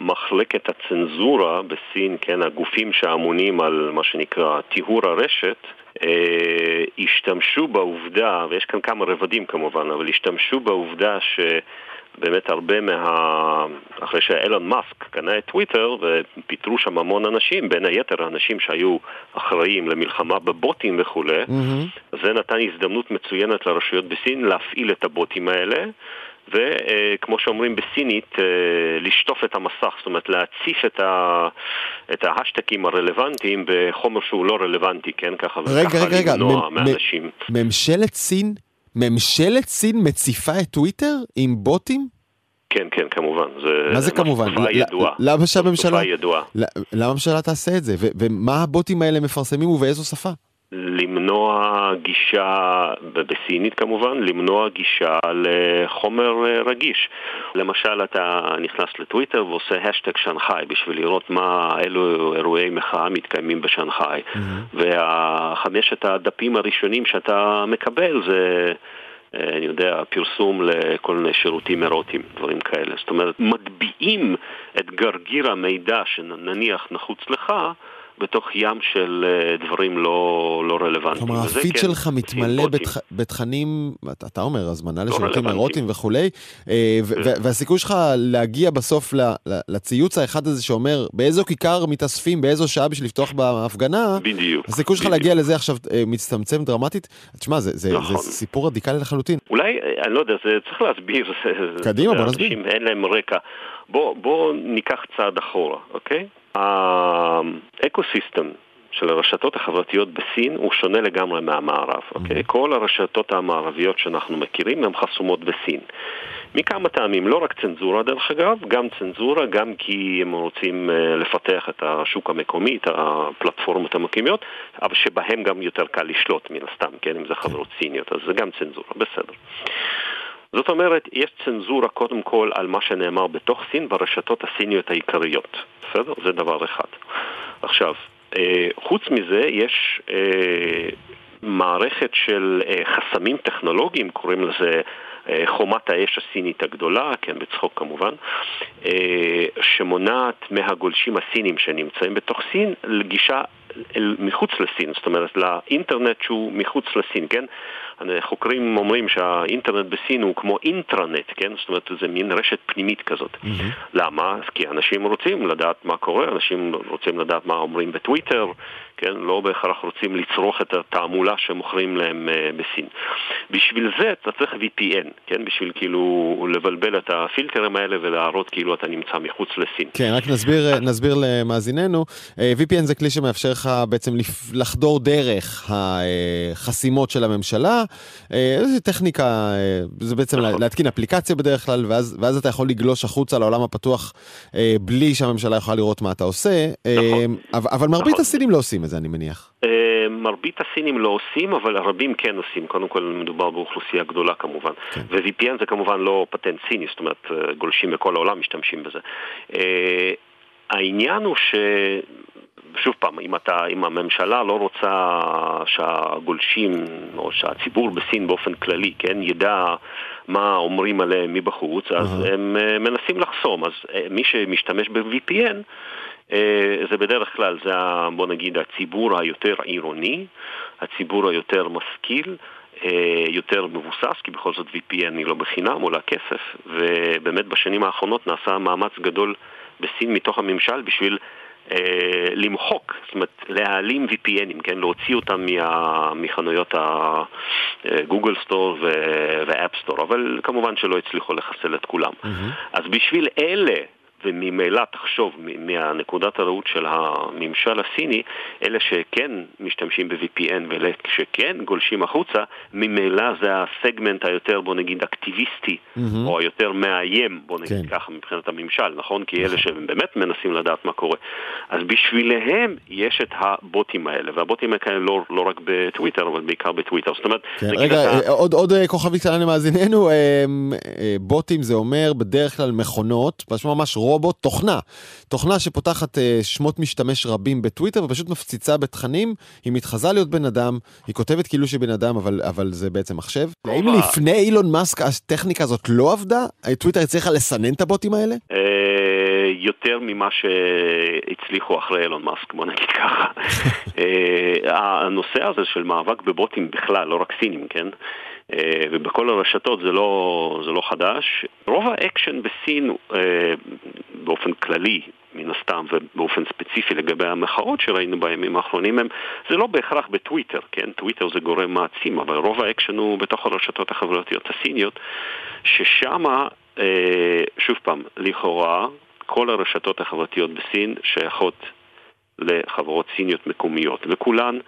מחלקת הצנזורה בסין, כן, הגופים שאמונים על מה שנקרא טיהור הרשת, uh, השתמשו בעובדה, ויש כאן כמה רבדים כמובן, אבל השתמשו בעובדה ש... באמת הרבה מה... אחרי שאילון מאסק קנה את טוויטר ופיטרו שם המון אנשים, בין היתר האנשים שהיו אחראים למלחמה בבוטים וכולי, mm-hmm. זה נתן הזדמנות מצוינת לרשויות בסין להפעיל את הבוטים האלה. וכמו שאומרים בסינית, אה, לשטוף את המסך, זאת אומרת להציף את, ה, את ההשטקים הרלוונטיים בחומר שהוא לא רלוונטי, כן? ככה רגע, וככה רגע, למנוע מ- מאנשים. ממשלת סין ממשלת סין מציפה את טוויטר עם בוטים? כן, כן, כמובן. זה מה זה כמובן? תופעה ידועה. למה שהממשלה... תופעה ידועה. למה הממשלה תעשה את זה? ומה הבוטים האלה מפרסמים ובאיזו שפה? למנוע גישה, בסינית כמובן, למנוע גישה לחומר אה, רגיש. למשל, אתה נכנס לטוויטר ועושה השטג שנגחאי בשביל לראות מה, אילו אירועי מחאה מתקיימים בשנגחאי. Mm-hmm. וחמשת הדפים הראשונים שאתה מקבל זה... אה, אני יודע, פרסום לכל מיני שירותים אירוטיים, דברים כאלה. זאת אומרת, מטביעים את גרגיר המידע שנניח נחוץ לך בתוך ים של uh, דברים לא, לא רלוונטיים. כלומר, הפיד כן, שלך מתמלא בתכ... בתכנים, אתה, אתה אומר, הזמנה לא לשירותים אירוטיים וכולי, אה, והסיכוי שלך להגיע בסוף לציוץ האחד הזה שאומר באיזו כיכר מתאספים, באיזו שעה בשביל לפתוח בהפגנה, בדיוק. הסיכוי שלך להגיע לזה עכשיו אה, מצטמצם דרמטית. תשמע, זה, זה, נכון. זה סיפור רדיקלי לחלוטין. אולי, אני לא יודע, זה צריך להסביר. קדימה, בוא נסביר. אין להם רקע. בוא, בוא ניקח צעד אחורה, אוקיי? האקו-סיסטם של הרשתות החברתיות בסין הוא שונה לגמרי מהמערב, אוקיי? Mm-hmm. כל הרשתות המערביות שאנחנו מכירים הן חסומות בסין. מכמה טעמים, לא רק צנזורה דרך אגב, גם צנזורה, גם כי הם רוצים uh, לפתח את השוק המקומי, את הפלטפורמות המקומיות, אבל שבהם גם יותר קל לשלוט מן הסתם, כן, אם זה חברות סיניות, אז זה גם צנזורה, בסדר. זאת אומרת, יש צנזורה קודם כל על מה שנאמר בתוך סין ברשתות הסיניות העיקריות, בסדר? זה דבר אחד. עכשיו, אה, חוץ מזה יש אה, מערכת של אה, חסמים טכנולוגיים, קוראים לזה חומת האש הסינית הגדולה, כן, בצחוק כמובן, שמונעת מהגולשים הסינים שנמצאים בתוך סין לגישה מחוץ לסין, זאת אומרת לאינטרנט שהוא מחוץ לסין, כן? חוקרים אומרים שהאינטרנט בסין הוא כמו אינטרנט, כן? זאת אומרת, זה מין רשת פנימית כזאת. Mm-hmm. למה? כי אנשים רוצים לדעת מה קורה, אנשים רוצים לדעת מה אומרים בטוויטר, כן? לא בהכרח רוצים לצרוך את התעמולה שמוכרים להם uh, בסין. בשביל זה אתה צריך VPN, כן? בשביל כאילו לבלבל את הפילטרים האלה ולהראות כאילו אתה נמצא מחוץ לסין. כן, רק נסביר, נסביר למאזיננו, אה, VPN זה כלי שמאפשר לך בעצם לחדור דרך החסימות של הממשלה. אה, איזו טכניקה, זה בעצם נכון. להתקין אפליקציה בדרך כלל, ואז, ואז אתה יכול לגלוש החוצה לעולם הפתוח בלי שהממשלה יכולה לראות מה אתה עושה. נכון. אבל מרבית נכון. הסינים לא עושים את זה, אני מניח. אה, מרבית הסינים לא עושים, אבל רבים כן עושים. קודם כל מדובר באוכלוסייה גדולה כמובן. כן. ו-VPN זה כמובן לא פטנט סיני, זאת אומרת אה, גולשים בכל העולם משתמשים בזה. אה, העניין הוא ש... שוב פעם, אם, אתה, אם הממשלה לא רוצה שהגולשים או שהציבור בסין באופן כללי, כן, ידע מה אומרים עליהם מבחוץ, אז uh-huh. הם מנסים לחסום. אז מי שמשתמש ב-VPN זה בדרך כלל, זה בוא נגיד הציבור היותר עירוני, הציבור היותר משכיל, אה, יותר מבוסס, כי בכל זאת VPN היא לא בחינם, עולה כסף, ובאמת בשנים האחרונות נעשה מאמץ גדול בסין מתוך הממשל בשביל אה, למחוק, זאת אומרת להעלים VPNים, כן, להוציא אותם מה, מחנויות הגוגל סטור ואפ סטור, אבל כמובן שלא הצליחו לחסל את כולם. Mm-hmm. אז בשביל אלה וממילא תחשוב מהנקודת הראות של הממשל הסיני, אלה שכן משתמשים ב-VPN ואלה שכן גולשים החוצה, ממילא זה הסגמנט היותר בוא נגיד אקטיביסטי, mm-hmm. או היותר מאיים, בוא נגיד כן. ככה מבחינת הממשל, נכון? כי אלה נכון. שהם באמת מנסים לדעת מה קורה. אז בשבילם יש את הבוטים האלה, והבוטים האלה לא, לא רק בטוויטר, אבל בעיקר בטוויטר. זאת אומרת, כן, רגע, אתה... עוד, עוד אה, כוכבי קטנה למאזיננו, אה, אה, בוטים זה אומר בדרך כלל מכונות, ממש רובוט, תוכנה. תוכנה שפותחת uh, שמות משתמש רבים בטוויטר ופשוט מפציצה בתכנים, היא מתחזה להיות בן אדם, היא כותבת כאילו שהיא בן אדם, אבל, אבל זה בעצם מחשב. האם לפני אילון מאסק הטכניקה הזאת לא עבדה? טוויטר הצליחה לסנן את הבוטים האלה? אה, יותר ממה שהצליחו אחרי אילון מאסק, בוא נגיד ככה. אה, הנושא הזה של מאבק בבוטים בכלל, לא רק סינים, כן? אה, ובכל הרשתות זה לא, זה לא חדש. רוב האקשן בסין אה, באופן כללי, מן הסתם, ובאופן ספציפי לגבי המחאות שראינו בימים האחרונים, הם, זה לא בהכרח בטוויטר, כן? טוויטר זה גורם מעצים, אבל רוב האקשן הוא בתוך הרשתות החברתיות הסיניות, ששם, אה, שוב פעם, לכאורה, כל הרשתות החברתיות בסין שייכות לחברות סיניות מקומיות, וכולן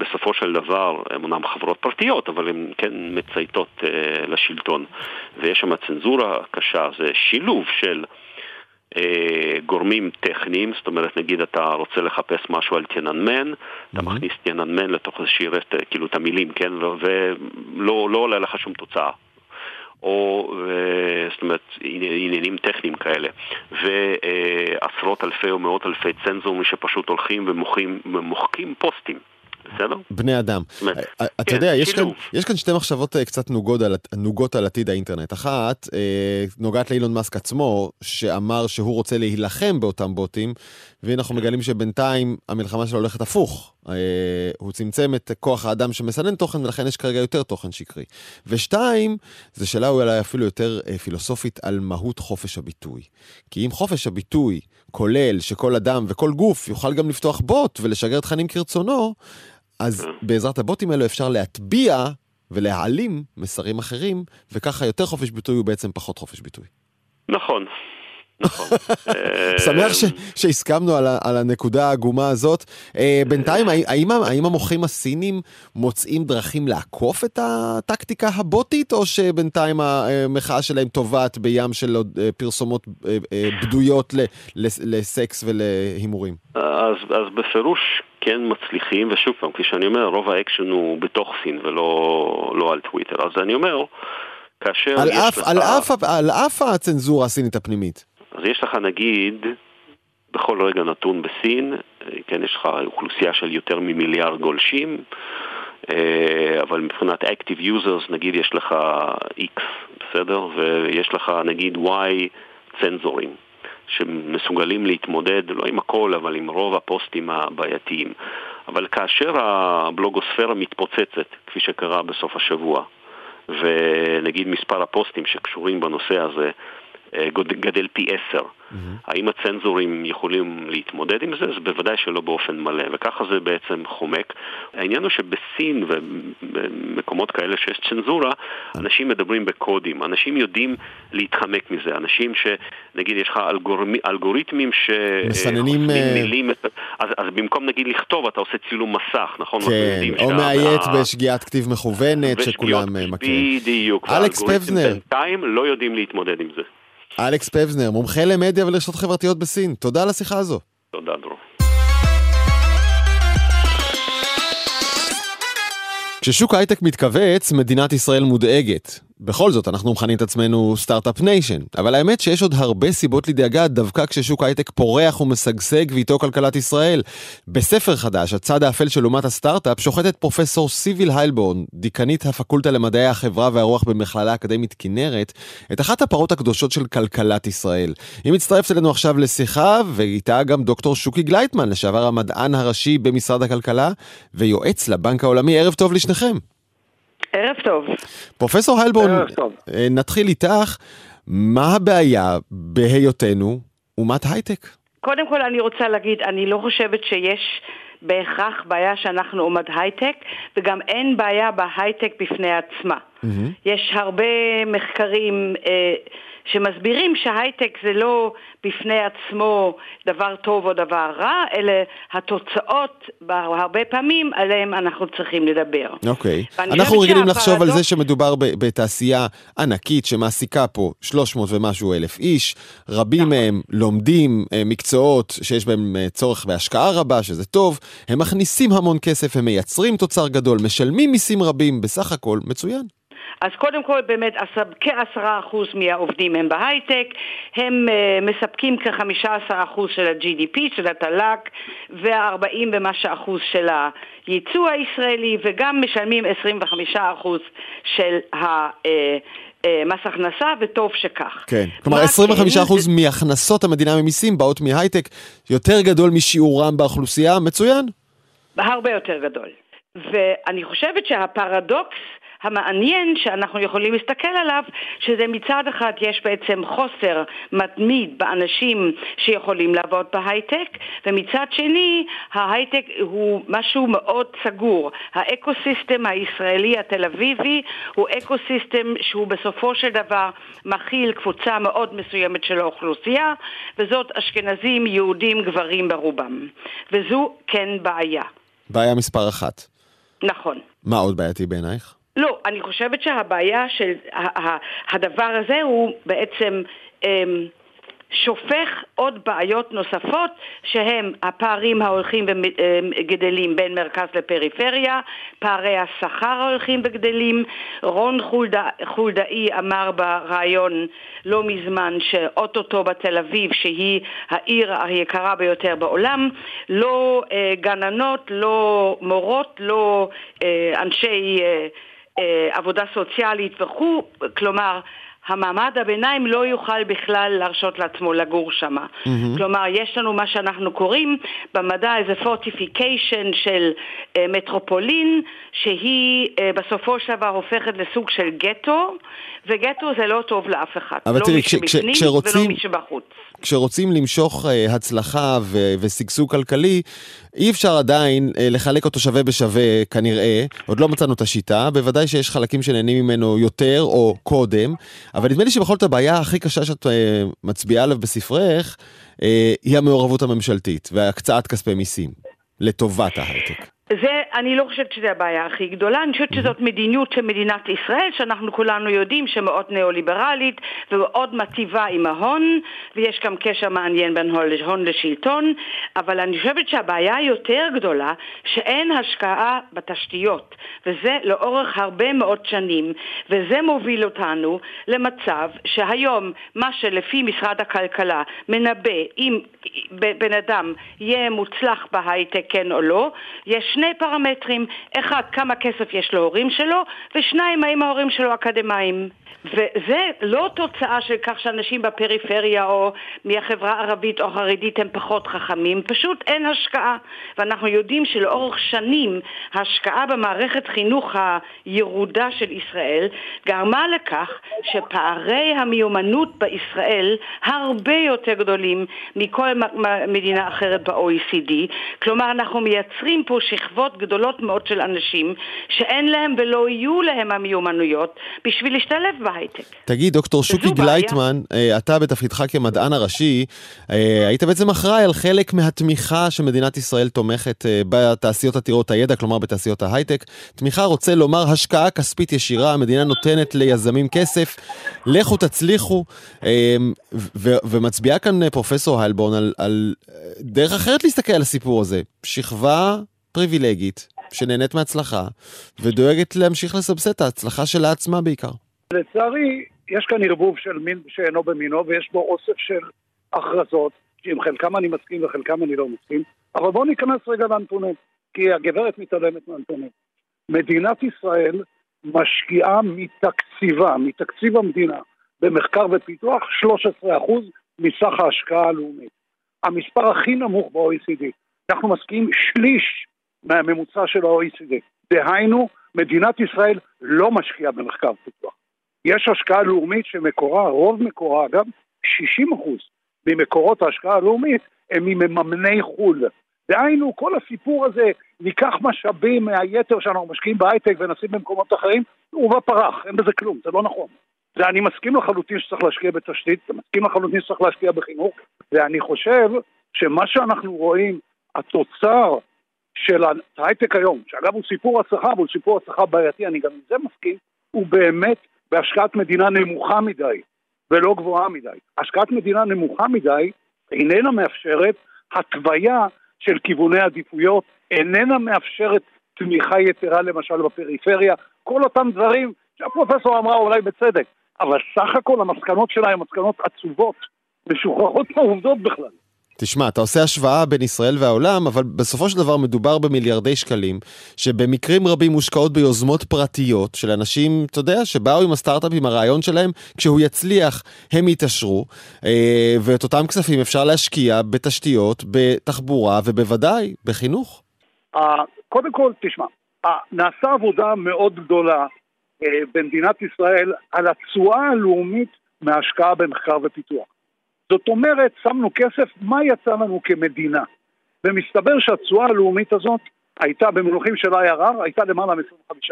בסופו של דבר, הן אומנם חברות פרטיות, אבל הן כן מצייתות אה, לשלטון. ויש שם צנזורה קשה, זה שילוב של uh, גורמים טכניים, זאת אומרת, נגיד אתה רוצה לחפש משהו על תיאננמן, mm-hmm. אתה מכניס תיאננמן לתוך איזושהי רשת, כאילו את המילים, כן, ולא לא עולה לך שום תוצאה. או זאת אומרת עניינים טכניים כאלה ועשרות אלפי או מאות אלפי צנזורים שפשוט הולכים ומוחקים פוסטים בסדר? בני אדם. אתה כן, יודע, יש כאן, שתי מחשבות אה, קצת נוגות על, עתיד האינטרנט. אחת, אה, נוגעת לאילון מאסק עצמו, שאמר שהוא רוצה להילחם באותם בוטים, והנה אנחנו מגלים שבינתיים המלחמה שלו הולכת הפוך. אה, הוא צמצם את כוח האדם שמסנן תוכן, ולכן יש כרגע יותר תוכן שקרי. ושתיים, זו שאלה אולי אפילו יותר פילוסופית על מהות חופש הביטוי. כי אם חופש הביטוי כולל שכל אדם וכל גוף יוכל גם לפתוח בוט ולשגר תכנים כרצונו, אז בעזרת הבוטים האלו אפשר להטביע ולהעלים מסרים אחרים, וככה יותר חופש ביטוי הוא בעצם פחות חופש ביטוי. נכון. נכון. אה, שמח ש, שהסכמנו על, ה, על הנקודה העגומה הזאת. אה, בינתיים, האם, המוחים הסינים מוצאים דרכים לעקוף את הטקטיקה הבוטית, או שבינתיים המחאה שלהם טובעת בים של אה, פרסומות אה, אה, בדויות ל, לסקס ולהימורים? אז, אז בפירוש כן מצליחים, ושוב פעם, כפי שאני אומר, רוב האקשן הוא בתוך סין ולא לא על טוויטר. אז אני אומר, כאשר על יש אף, לך... על, אף, על אף הצנזורה הסינית הפנימית. אז יש לך נגיד, בכל רגע נתון בסין, אה, כן, יש לך אוכלוסייה של יותר ממיליארד גולשים, אה, אבל מבחינת Active Users, נגיד יש לך X, בסדר? ויש לך נגיד Y צנזורים. שמסוגלים להתמודד, לא עם הכל, אבל עם רוב הפוסטים הבעייתיים. אבל כאשר הבלוגוספירה מתפוצצת, כפי שקרה בסוף השבוע, ונגיד מספר הפוסטים שקשורים בנושא הזה אה, גדל פי עשר. האם הצנזורים יכולים להתמודד עם זה? אז בוודאי שלא באופן מלא, וככה זה בעצם חומק. העניין הוא שבסין ובמקומות כאלה שיש צנזורה, אנשים מדברים בקודים, אנשים יודעים להתחמק מזה, אנשים שנגיד יש לך אלגורמ... אלגוריתמים ש... מסננים, אה, אה, מילים, אז, אז במקום נגיד לכתוב אתה עושה צילום מסך, נכון? כן, או שה- מאיית ה- בשגיאת כתיב מכוונת, שכולם אה, מכירים. בדיוק. אלכס פבזנר. בינתיים לא יודעים להתמודד עם זה. אלכס פבזנר, מומחה למדיה ולרשתות חברתיות בסין. תודה על השיחה הזו. תודה, דרור. כששוק ההייטק מתכווץ, מדינת ישראל מודאגת. בכל זאת, אנחנו מכנים את עצמנו Start-Up Nation, אבל האמת שיש עוד הרבה סיבות לדאגה דווקא כששוק ההייטק פורח ומשגשג ואיתו כלכלת ישראל. בספר חדש, הצד האפל של אומת הסטארט-אפ, שוחטת פרופסור סיביל היילברון, דיקנית הפקולטה למדעי החברה והרוח במכללה האקדמית כנרת, את אחת הפרות הקדושות של כלכלת ישראל. היא מצטרפת אלינו עכשיו לשיחה, ואיתה גם דוקטור שוקי גלייטמן, לשעבר המדען הראשי במשרד הכלכלה, ויועץ לבנק העולמי. ערב טוב לשניכם. ערב טוב. פרופסור טוב. אה, נתחיל איתך. מה הבעיה בהיותנו אומת הייטק? קודם כל אני רוצה להגיד, אני לא חושבת שיש בהכרח בעיה שאנחנו אומת הייטק, וגם אין בעיה בהייטק בפני עצמה. יש הרבה מחקרים אה, שמסבירים שהייטק זה לא בפני עצמו דבר טוב או דבר רע, אלא התוצאות הרבה פעמים עליהם אנחנו צריכים לדבר. אוקיי. ואני אנחנו רגילים לחשוב על שהפרדוקס- זה שמדובר בתעשייה ענקית שמעסיקה פה 300 ומשהו אלף איש, רבים נכון. מהם לומדים אה, מקצועות שיש בהם אה, צורך בהשקעה רבה, שזה טוב, הם מכניסים המון כסף, הם מייצרים תוצר גדול, משלמים מיסים רבים, בסך הכל מצוין. אז קודם כל באמת עשר- כעשרה אחוז מהעובדים הם בהייטק, הם uh, מספקים כחמישה עשר אחוז של ה-GDP, של התל"ג, והארבעים ומשהו אחוז של הייצוא הישראלי, וגם משלמים 25 אחוז של ה... uh, uh, מס הכנסה, וטוב שכך. כן. כלומר, מה 25% כן? מהכנסות המדינה ממיסים באות מהייטק, יותר גדול משיעורם באוכלוסייה, מצוין. הרבה יותר גדול. ואני חושבת שהפרדוקס המעניין שאנחנו יכולים להסתכל עליו, שזה מצד אחד יש בעצם חוסר מתמיד באנשים שיכולים לעבוד בהייטק, ומצד שני ההייטק הוא משהו מאוד סגור. ה ecosystem הישראלי התל אביבי הוא ecosystem שהוא בסופו של דבר מכיל קבוצה מאוד מסוימת של האוכלוסייה, וזאת אשכנזים, יהודים, גברים ברובם. וזו כן בעיה. בעיה מספר אחת. נכון. מה עוד בעייתי בעינייך? לא, אני חושבת שהבעיה של הדבר הזה הוא בעצם אמ, שופך עוד בעיות נוספות שהם הפערים ההולכים וגדלים בין מרכז לפריפריה, פערי השכר ההולכים וגדלים. רון חולדא, חולדאי אמר בריאיון לא מזמן שאו-טו-טו בתל אביב, שהיא העיר היקרה ביותר בעולם, לא אה, גננות, לא מורות, לא אה, אנשי אה, עבודה סוציאלית וכו', כלומר המעמד הביניים לא יוכל בכלל להרשות לעצמו לגור שם. Mm-hmm. כלומר, יש לנו מה שאנחנו קוראים במדע איזה פורטיפיקיישן של uh, מטרופולין, שהיא uh, בסופו של דבר הופכת לסוג של גטו, וגטו זה לא טוב לאף אחד. אבל לא תראי, כש- כש- כשרוצים- ולא מי שבחוץ. כשרוצים למשוך אה, הצלחה ו- ושגשוג כלכלי, אי אפשר עדיין אה, לחלק אותו שווה בשווה כנראה, עוד לא מצאנו את השיטה, בוודאי שיש חלקים שנהנים ממנו יותר או קודם, אבל נדמה לי שבכל זאת הבעיה הכי קשה שאת אה, מצביעה עליו בספרך, אה, היא המעורבות הממשלתית והקצאת כספי מיסים לטובת ההייטק. זה, אני לא חושבת שזו הבעיה הכי גדולה, אני חושבת שזאת מדיניות של מדינת ישראל, שאנחנו כולנו יודעים שמאוד ניאו-ליברלית ומאוד מטיבה עם ההון, ויש גם קשר מעניין בין הון הון לשלטון, אבל אני חושבת שהבעיה היותר גדולה, שאין השקעה בתשתיות, וזה לאורך הרבה מאוד שנים, וזה מוביל אותנו למצב שהיום, מה שלפי משרד הכלכלה מנבא אם בן אדם יהיה מוצלח בהייטק כן או לא, יש שני פרמטרים, אחד, כמה כסף יש להורים שלו, ושניים, האם ההורים שלו אקדמאים. וזה לא תוצאה של כך שאנשים בפריפריה או מהחברה הערבית או החרדית הם פחות חכמים, פשוט אין השקעה. ואנחנו יודעים שלאורך שנים ההשקעה במערכת חינוך הירודה של ישראל גרמה לכך שפערי המיומנות בישראל הרבה יותר גדולים מכל מדינה אחרת ב-OECD. כלומר, אנחנו מייצרים פה שכבות גדולות מאוד של אנשים שאין להם ולא יהיו להם המיומנויות בשביל להשתלב בהייטק. תגיד, דוקטור שוקי וזו בעיה. גלייטמן, אה, אתה בתפקידך כמדען הראשי, אה, היית בעצם אחראי על חלק מהתמיכה שמדינת ישראל תומכת אה, בתעשיות עתירות הידע, כלומר בתעשיות ההייטק. תמיכה רוצה לומר השקעה כספית ישירה, המדינה נותנת ליזמים כסף, לכו תצליחו, ומצביעה כאן פרופסור היילבורן על, על דרך אחרת להסתכל על הסיפור הזה. שכבה פריבילגית, שנהנית מהצלחה, ודואגת להמשיך לסבסד את ההצלחה שלה עצמה בעיקר. לצערי, יש כאן ערבוב של מין שאינו במינו, ויש בו אוסף של הכרזות, שעם חלקם אני מסכים וחלקם אני לא מסכים, אבל בואו ניכנס רגע לנתונים, כי הגברת מתעלמת מהנתונים. מדינת ישראל משקיעה מתקציבה, מתקציב המדינה, במחקר ופיתוח 13% מסך ההשקעה הלאומית. המספר הכי נמוך ב-OECD. אנחנו משקיעים שליש מהממוצע של ה-OECD. דהיינו, מדינת ישראל לא משקיעה במחקר ופיתוח. יש השקעה לאומית שמקורה, רוב מקורה אגב, 60% ממקורות ההשקעה הלאומית הם מממני חו"ל. דהיינו, כל הסיפור הזה, ניקח משאבים מהיתר שאנחנו משקיעים בהייטק ונשים במקומות אחרים, הוא בפרח, אין בזה כלום, זה לא נכון. זה אני מסכים לחלוטין שצריך להשקיע בתשתית, מסכים לחלוטין שצריך להשקיע בחינוך, ואני חושב שמה שאנחנו רואים, התוצר של ההייטק היום, שאגב הוא סיפור הצלחה, אבל הוא סיפור הצלחה בעייתי, אני גם עם זה מסכים, הוא באמת בהשקעת מדינה נמוכה מדי ולא גבוהה מדי. השקעת מדינה נמוכה מדי איננה מאפשרת התוויה של כיווני עדיפויות, איננה מאפשרת תמיכה יתרה למשל בפריפריה, כל אותם דברים שהפרופסור אמרה אולי בצדק, אבל סך הכל המסקנות שלה הן מסקנות עצובות, משוחררות מהעובדות בכלל. תשמע, אתה עושה השוואה בין ישראל והעולם, אבל בסופו של דבר מדובר במיליארדי שקלים, שבמקרים רבים מושקעות ביוזמות פרטיות של אנשים, אתה יודע, שבאו עם הסטארט-אפ, עם הרעיון שלהם, כשהוא יצליח, הם יתעשרו, אה, ואת אותם כספים אפשר להשקיע בתשתיות, בתחבורה ובוודאי בחינוך. אה, קודם כל, תשמע, אה, נעשה עבודה מאוד גדולה במדינת ישראל על התשואה הלאומית מההשקעה במחקר ופיתוח. זאת אומרת, שמנו כסף, מה יצא לנו כמדינה? ומסתבר שהתשואה הלאומית הזאת הייתה במונחים של IRR, הייתה למעלה מ-25%,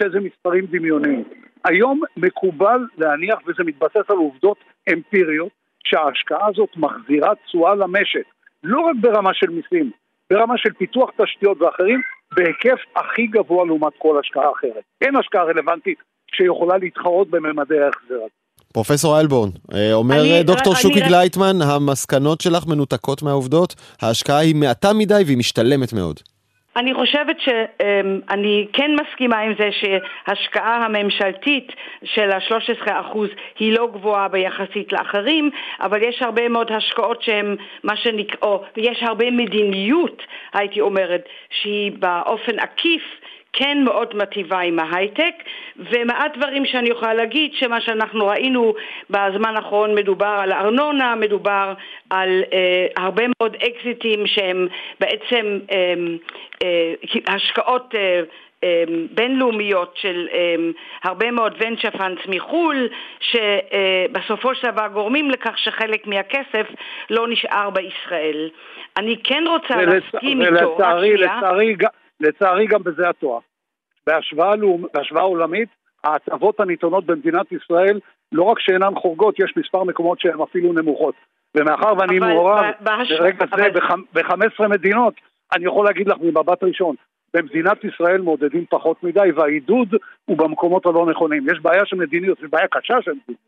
שזה מספרים דמיוניים. היום מקובל להניח, וזה מתבסס על עובדות אמפיריות, שההשקעה הזאת מחזירה תשואה למשק, לא רק ברמה של מיסים, ברמה של פיתוח תשתיות ואחרים, בהיקף הכי גבוה לעומת כל השקעה אחרת. אין השקעה רלוונטית שיכולה להתחרות בממדי ההחזר הזה. פרופסור איילבורן, אה, אומר אני- דוקטור אני שוקי רק- גלייטמן, המסקנות שלך מנותקות מהעובדות, ההשקעה היא מעטה מדי והיא משתלמת מאוד. אני חושבת שאני כן מסכימה עם זה שהשקעה הממשלתית של ה-13% היא לא גבוהה ביחסית לאחרים, אבל יש הרבה מאוד השקעות שהן מה שנקרא, ויש הרבה מדיניות, הייתי אומרת, שהיא באופן עקיף כן מאוד מטיבה עם ההייטק, ומעט דברים שאני יכולה להגיד שמה שאנחנו ראינו בזמן האחרון מדובר על ארנונה, מדובר על אה, הרבה מאוד אקזיטים שהם בעצם אה, אה, השקעות אה, אה, בינלאומיות של אה, הרבה מאוד venture funds מחו"ל, שבסופו של דבר גורמים לכך שחלק מהכסף לא נשאר בישראל. אני כן רוצה ולצ- להסכים איתו, רק ולצערי, שנייה. לצערי, לצערי גם בזה את טועה. בהשוואה, בהשוואה עולמית, ההטבות הניתנות במדינת ישראל לא רק שאינן חורגות, יש מספר מקומות שהן אפילו נמוכות. ומאחר ואני מעורב בהש- ברגע זה אבל- ב-15 מדינות, אני יכול להגיד לך ממבט ראשון, במדינת ישראל מעודדים פחות מדי, והעידוד הוא במקומות הלא נכונים. יש בעיה של מדיניות, יש בעיה קשה של מדיניות.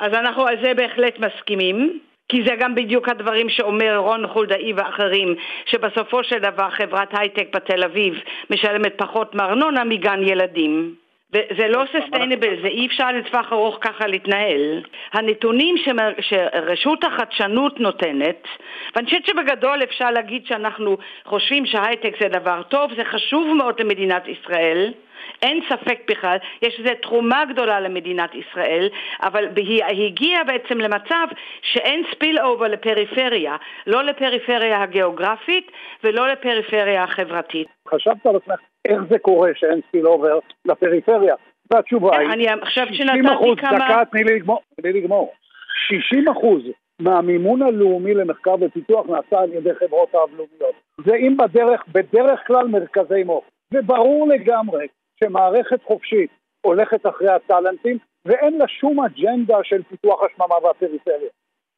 אז אנחנו על זה בהחלט מסכימים. כי זה גם בדיוק הדברים שאומר רון חולדאי ואחרים, שבסופו של דבר חברת הייטק בתל אביב משלמת פחות מארנונה מגן ילדים. וזה לא ססטיינבל, זה אי אפשר לטווח ארוך ככה להתנהל. הנתונים שמ- שרשות החדשנות נותנת, ואני חושבת שבגדול אפשר להגיד שאנחנו חושבים שהייטק זה דבר טוב, זה חשוב מאוד למדינת ישראל. אין ספק בכלל, יש לזה תרומה גדולה למדינת ישראל, אבל היא הגיעה בעצם למצב שאין spillover לפריפריה, לא לפריפריה הגיאוגרפית ולא לפריפריה החברתית. חשבת על עצמך איך זה קורה שאין spillover לפריפריה? והתשובה היא, אני עכשיו 60 שנתתי כמה... דקה, תני לי לגמור, תני לי לגמור. 60 אחוז מהמימון הלאומי למחקר ופיתוח נעשה על ידי חברות רב-לאומיות. זה אם בדרך, בדרך כלל מרכזי מוח. וברור לגמרי שמערכת חופשית הולכת אחרי הטאלנטים ואין לה שום אג'נדה של פיתוח השממה והפריפריה.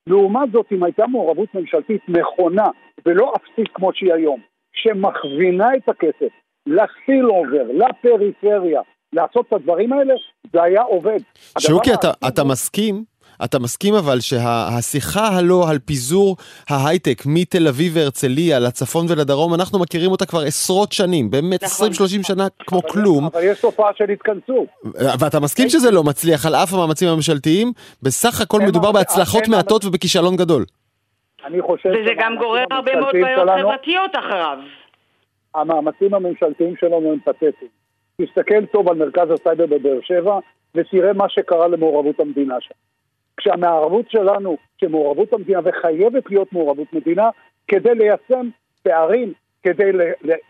לעומת זאת, אם הייתה מעורבות ממשלתית נכונה ולא אפסית כמו שהיא היום, שמכווינה את הכסף לסיל אובר, לפריפריה, לעשות את הדברים האלה, זה היה עובד. שוקי, אתה, אתה מסכים? אתה מסכים אבל שהשיחה הלא על פיזור ההייטק מתל אביב והרצליה לצפון ולדרום, אנחנו מכירים אותה כבר עשרות שנים, באמת נכון. 20-30 שנה כמו אבל- כלום, אבל יש תופעה של התכנסות. ואתה מסכים שזה לא מצליח על אף המאמצים הממשלתיים? בסך הכל מדובר בהצלחות מעטות ובכישלון גדול. אני חושב... וזה גם גורר הרבה מאוד בעיות חברתיות אחריו. המאמצים הממשלתיים שלנו הם פתטיים. תסתכל טוב על מרכז הסייבר בבאר שבע ותראה מה שקרה למעורבות המדינה שם. כשהמעורבות שלנו, שמעורבות המדינה, וחייבת להיות מעורבות מדינה, כדי ליישם פערים, כדי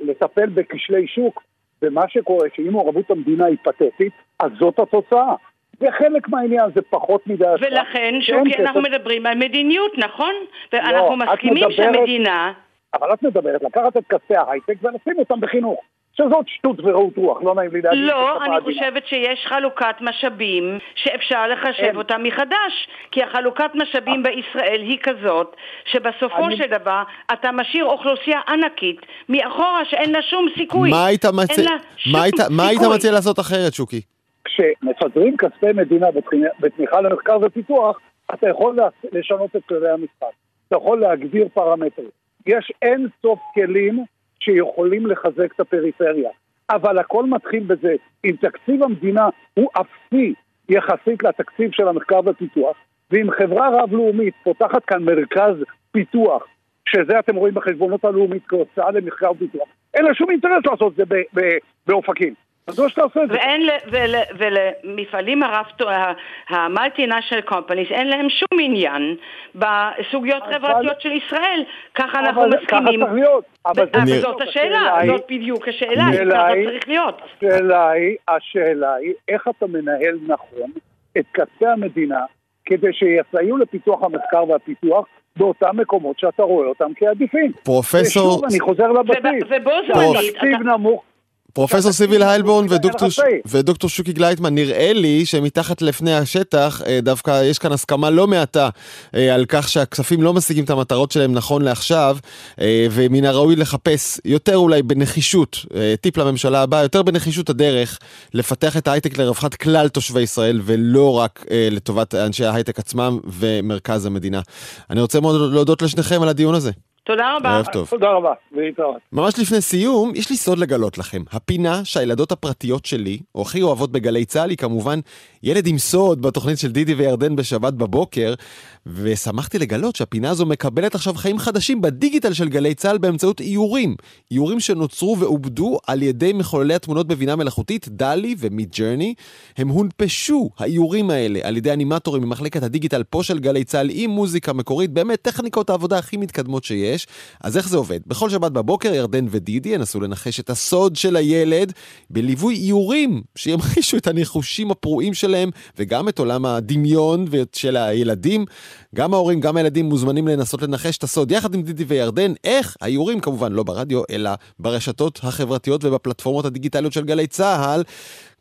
לטפל בכשלי שוק, ומה שקורה, שאם מעורבות המדינה היא פתטית, אז זאת התוצאה. זה חלק מהעניין, זה פחות מדי. ולכן, שוקי, כסף. אנחנו מדברים על מדיניות, נכון? ואנחנו את מסכימים מדברת- שהמדינה... אבל את מדברת לקחת את כספי ההייטק ולשים אותם בחינוך. שזאת שטות ורעות רוח, לא נעים לי להגיד. לא, אני עדינה. חושבת שיש חלוקת משאבים שאפשר לחשב אין. אותה מחדש. כי החלוקת משאבים בישראל היא כזאת, שבסופו אני- של דבר אתה משאיר אוכלוסייה ענקית מאחורה שאין לה שום סיכוי. מה היית מציע- אין לה שום מה היית- מה היית. מציע לעשות אחרת, שוקי? כשמפזרים כספי מדינה בתמיכה למחקר ופיתוח, אתה יכול לש- לשנות את כללי המשחק. אתה יכול להגדיר פרמטרים. יש אין סוף כלים שיכולים לחזק את הפריפריה. אבל הכל מתחיל בזה, אם תקציב המדינה הוא אפסי יחסית לתקציב של המחקר ופיתוח, ואם חברה רב-לאומית פותחת כאן מרכז פיתוח, שזה אתם רואים בחשבונות הלאומית כהוצאה למחקר ופיתוח, אין לה שום אינטרס לעשות את זה באופקים. אז לא שאתה עושה את זה. ואין, ל- ול, ולמפעלים הרב, המולטי-נשיונל קומפניס, אין להם שום עניין בסוגיות חברתיות של ישראל. ככה אנחנו אבל מסכימים. ככה צריך להיות. אבל זה- זאת השאלה, זאת בדיוק השאלה, ככה צריך להיות. השאלה היא, השאלה היא, איך אתה מנהל נכון את כספי המדינה כדי שיסייעו לפיתוח המחקר והפיתוח באותם מקומות שאתה רואה אותם כעדיפים. פרופסור, ושוב, אני חוזר לבסיס. וב- ובו זמנית, תקציב נמוך, פרופסור סיביל היילברון ודוקטור שוקי גלייטמן, נראה לי שמתחת לפני השטח אה, דווקא יש כאן הסכמה לא מעטה אה, על כך שהכספים לא משיגים את המטרות שלהם נכון לעכשיו, אה, ומן הראוי לחפש יותר אולי בנחישות, טיפ לממשלה הבאה, יותר בנחישות הדרך לפתח את ההייטק לרווחת כלל תושבי ישראל, ולא רק לטובת אנשי ההייטק עצמם ומרכז המדינה. אני רוצה מאוד להודות לשניכם על הדיון הזה. תודה רבה. ערב טוב. תודה רבה, להתראות. ממש לפני סיום, יש לי סוד לגלות לכם. הפינה שהילדות הפרטיות שלי, או הכי אוהבות בגלי צה"ל, היא כמובן ילד עם סוד בתוכנית של דידי וירדן בשבת בבוקר, ושמחתי לגלות שהפינה הזו מקבלת עכשיו חיים חדשים בדיגיטל של גלי צה"ל באמצעות איורים. איורים שנוצרו ועובדו על ידי מחוללי התמונות בבינה מלאכותית, דלי ומיד ג'רני. הם הונפשו, האיורים האלה, על ידי אנימטורים ממחלקת הדיגיטל פה של גלי צה"ל עם מוזיקה מקורית, באמת טכניקות העבודה הכי מתקדמות שיש. אז איך זה עובד? בכל שבת בבוקר ירדן ודידי ינסו לנחש את הסוד של הילד בליווי איורים שימחישו את הניחושים הפרועים שלהם וגם את עולם הדמיון של הילדים. גם ההורים, גם הילדים מוזמנים לנסות לנחש את הסוד. יחד עם דידי וירדן, איך האיורים כמובן לא ברדיו, אלא ברשתות החברתיות ובפלטפורמות הדיגיטליות של גלי צה"ל.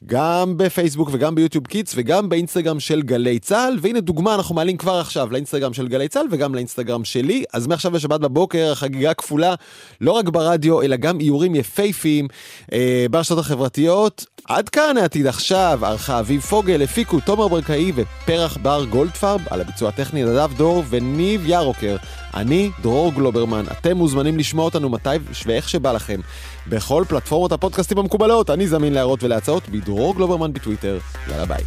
גם בפייסבוק וגם ב YouTube Kids וגם באינסטגרם של גלי צה"ל. והנה דוגמה אנחנו מעלים כבר עכשיו לאינסטגרם של גלי צה"ל וגם לאינסטגרם שלי. אז מעכשיו בשבת בבוקר החגיגה כפולה לא רק ברדיו אלא גם איורים יפייפיים אה, ברשתות החברתיות עד כאן העתיד עכשיו ערכה אביב פוגל הפיקו תומר ברקאי ופרח בר גולדפרב על הביצוע הטכני נדב דור וניב ירוקר. אני דרור גלוברמן אתם מוזמנים לשמוע אותנו מתי ואיך שבא לכם. בכל פלטפורמות הפודקאסטים המקובלות אני זמין להערות ולהצעות בדרור גלוברמן בטוויטר. יאללה ביי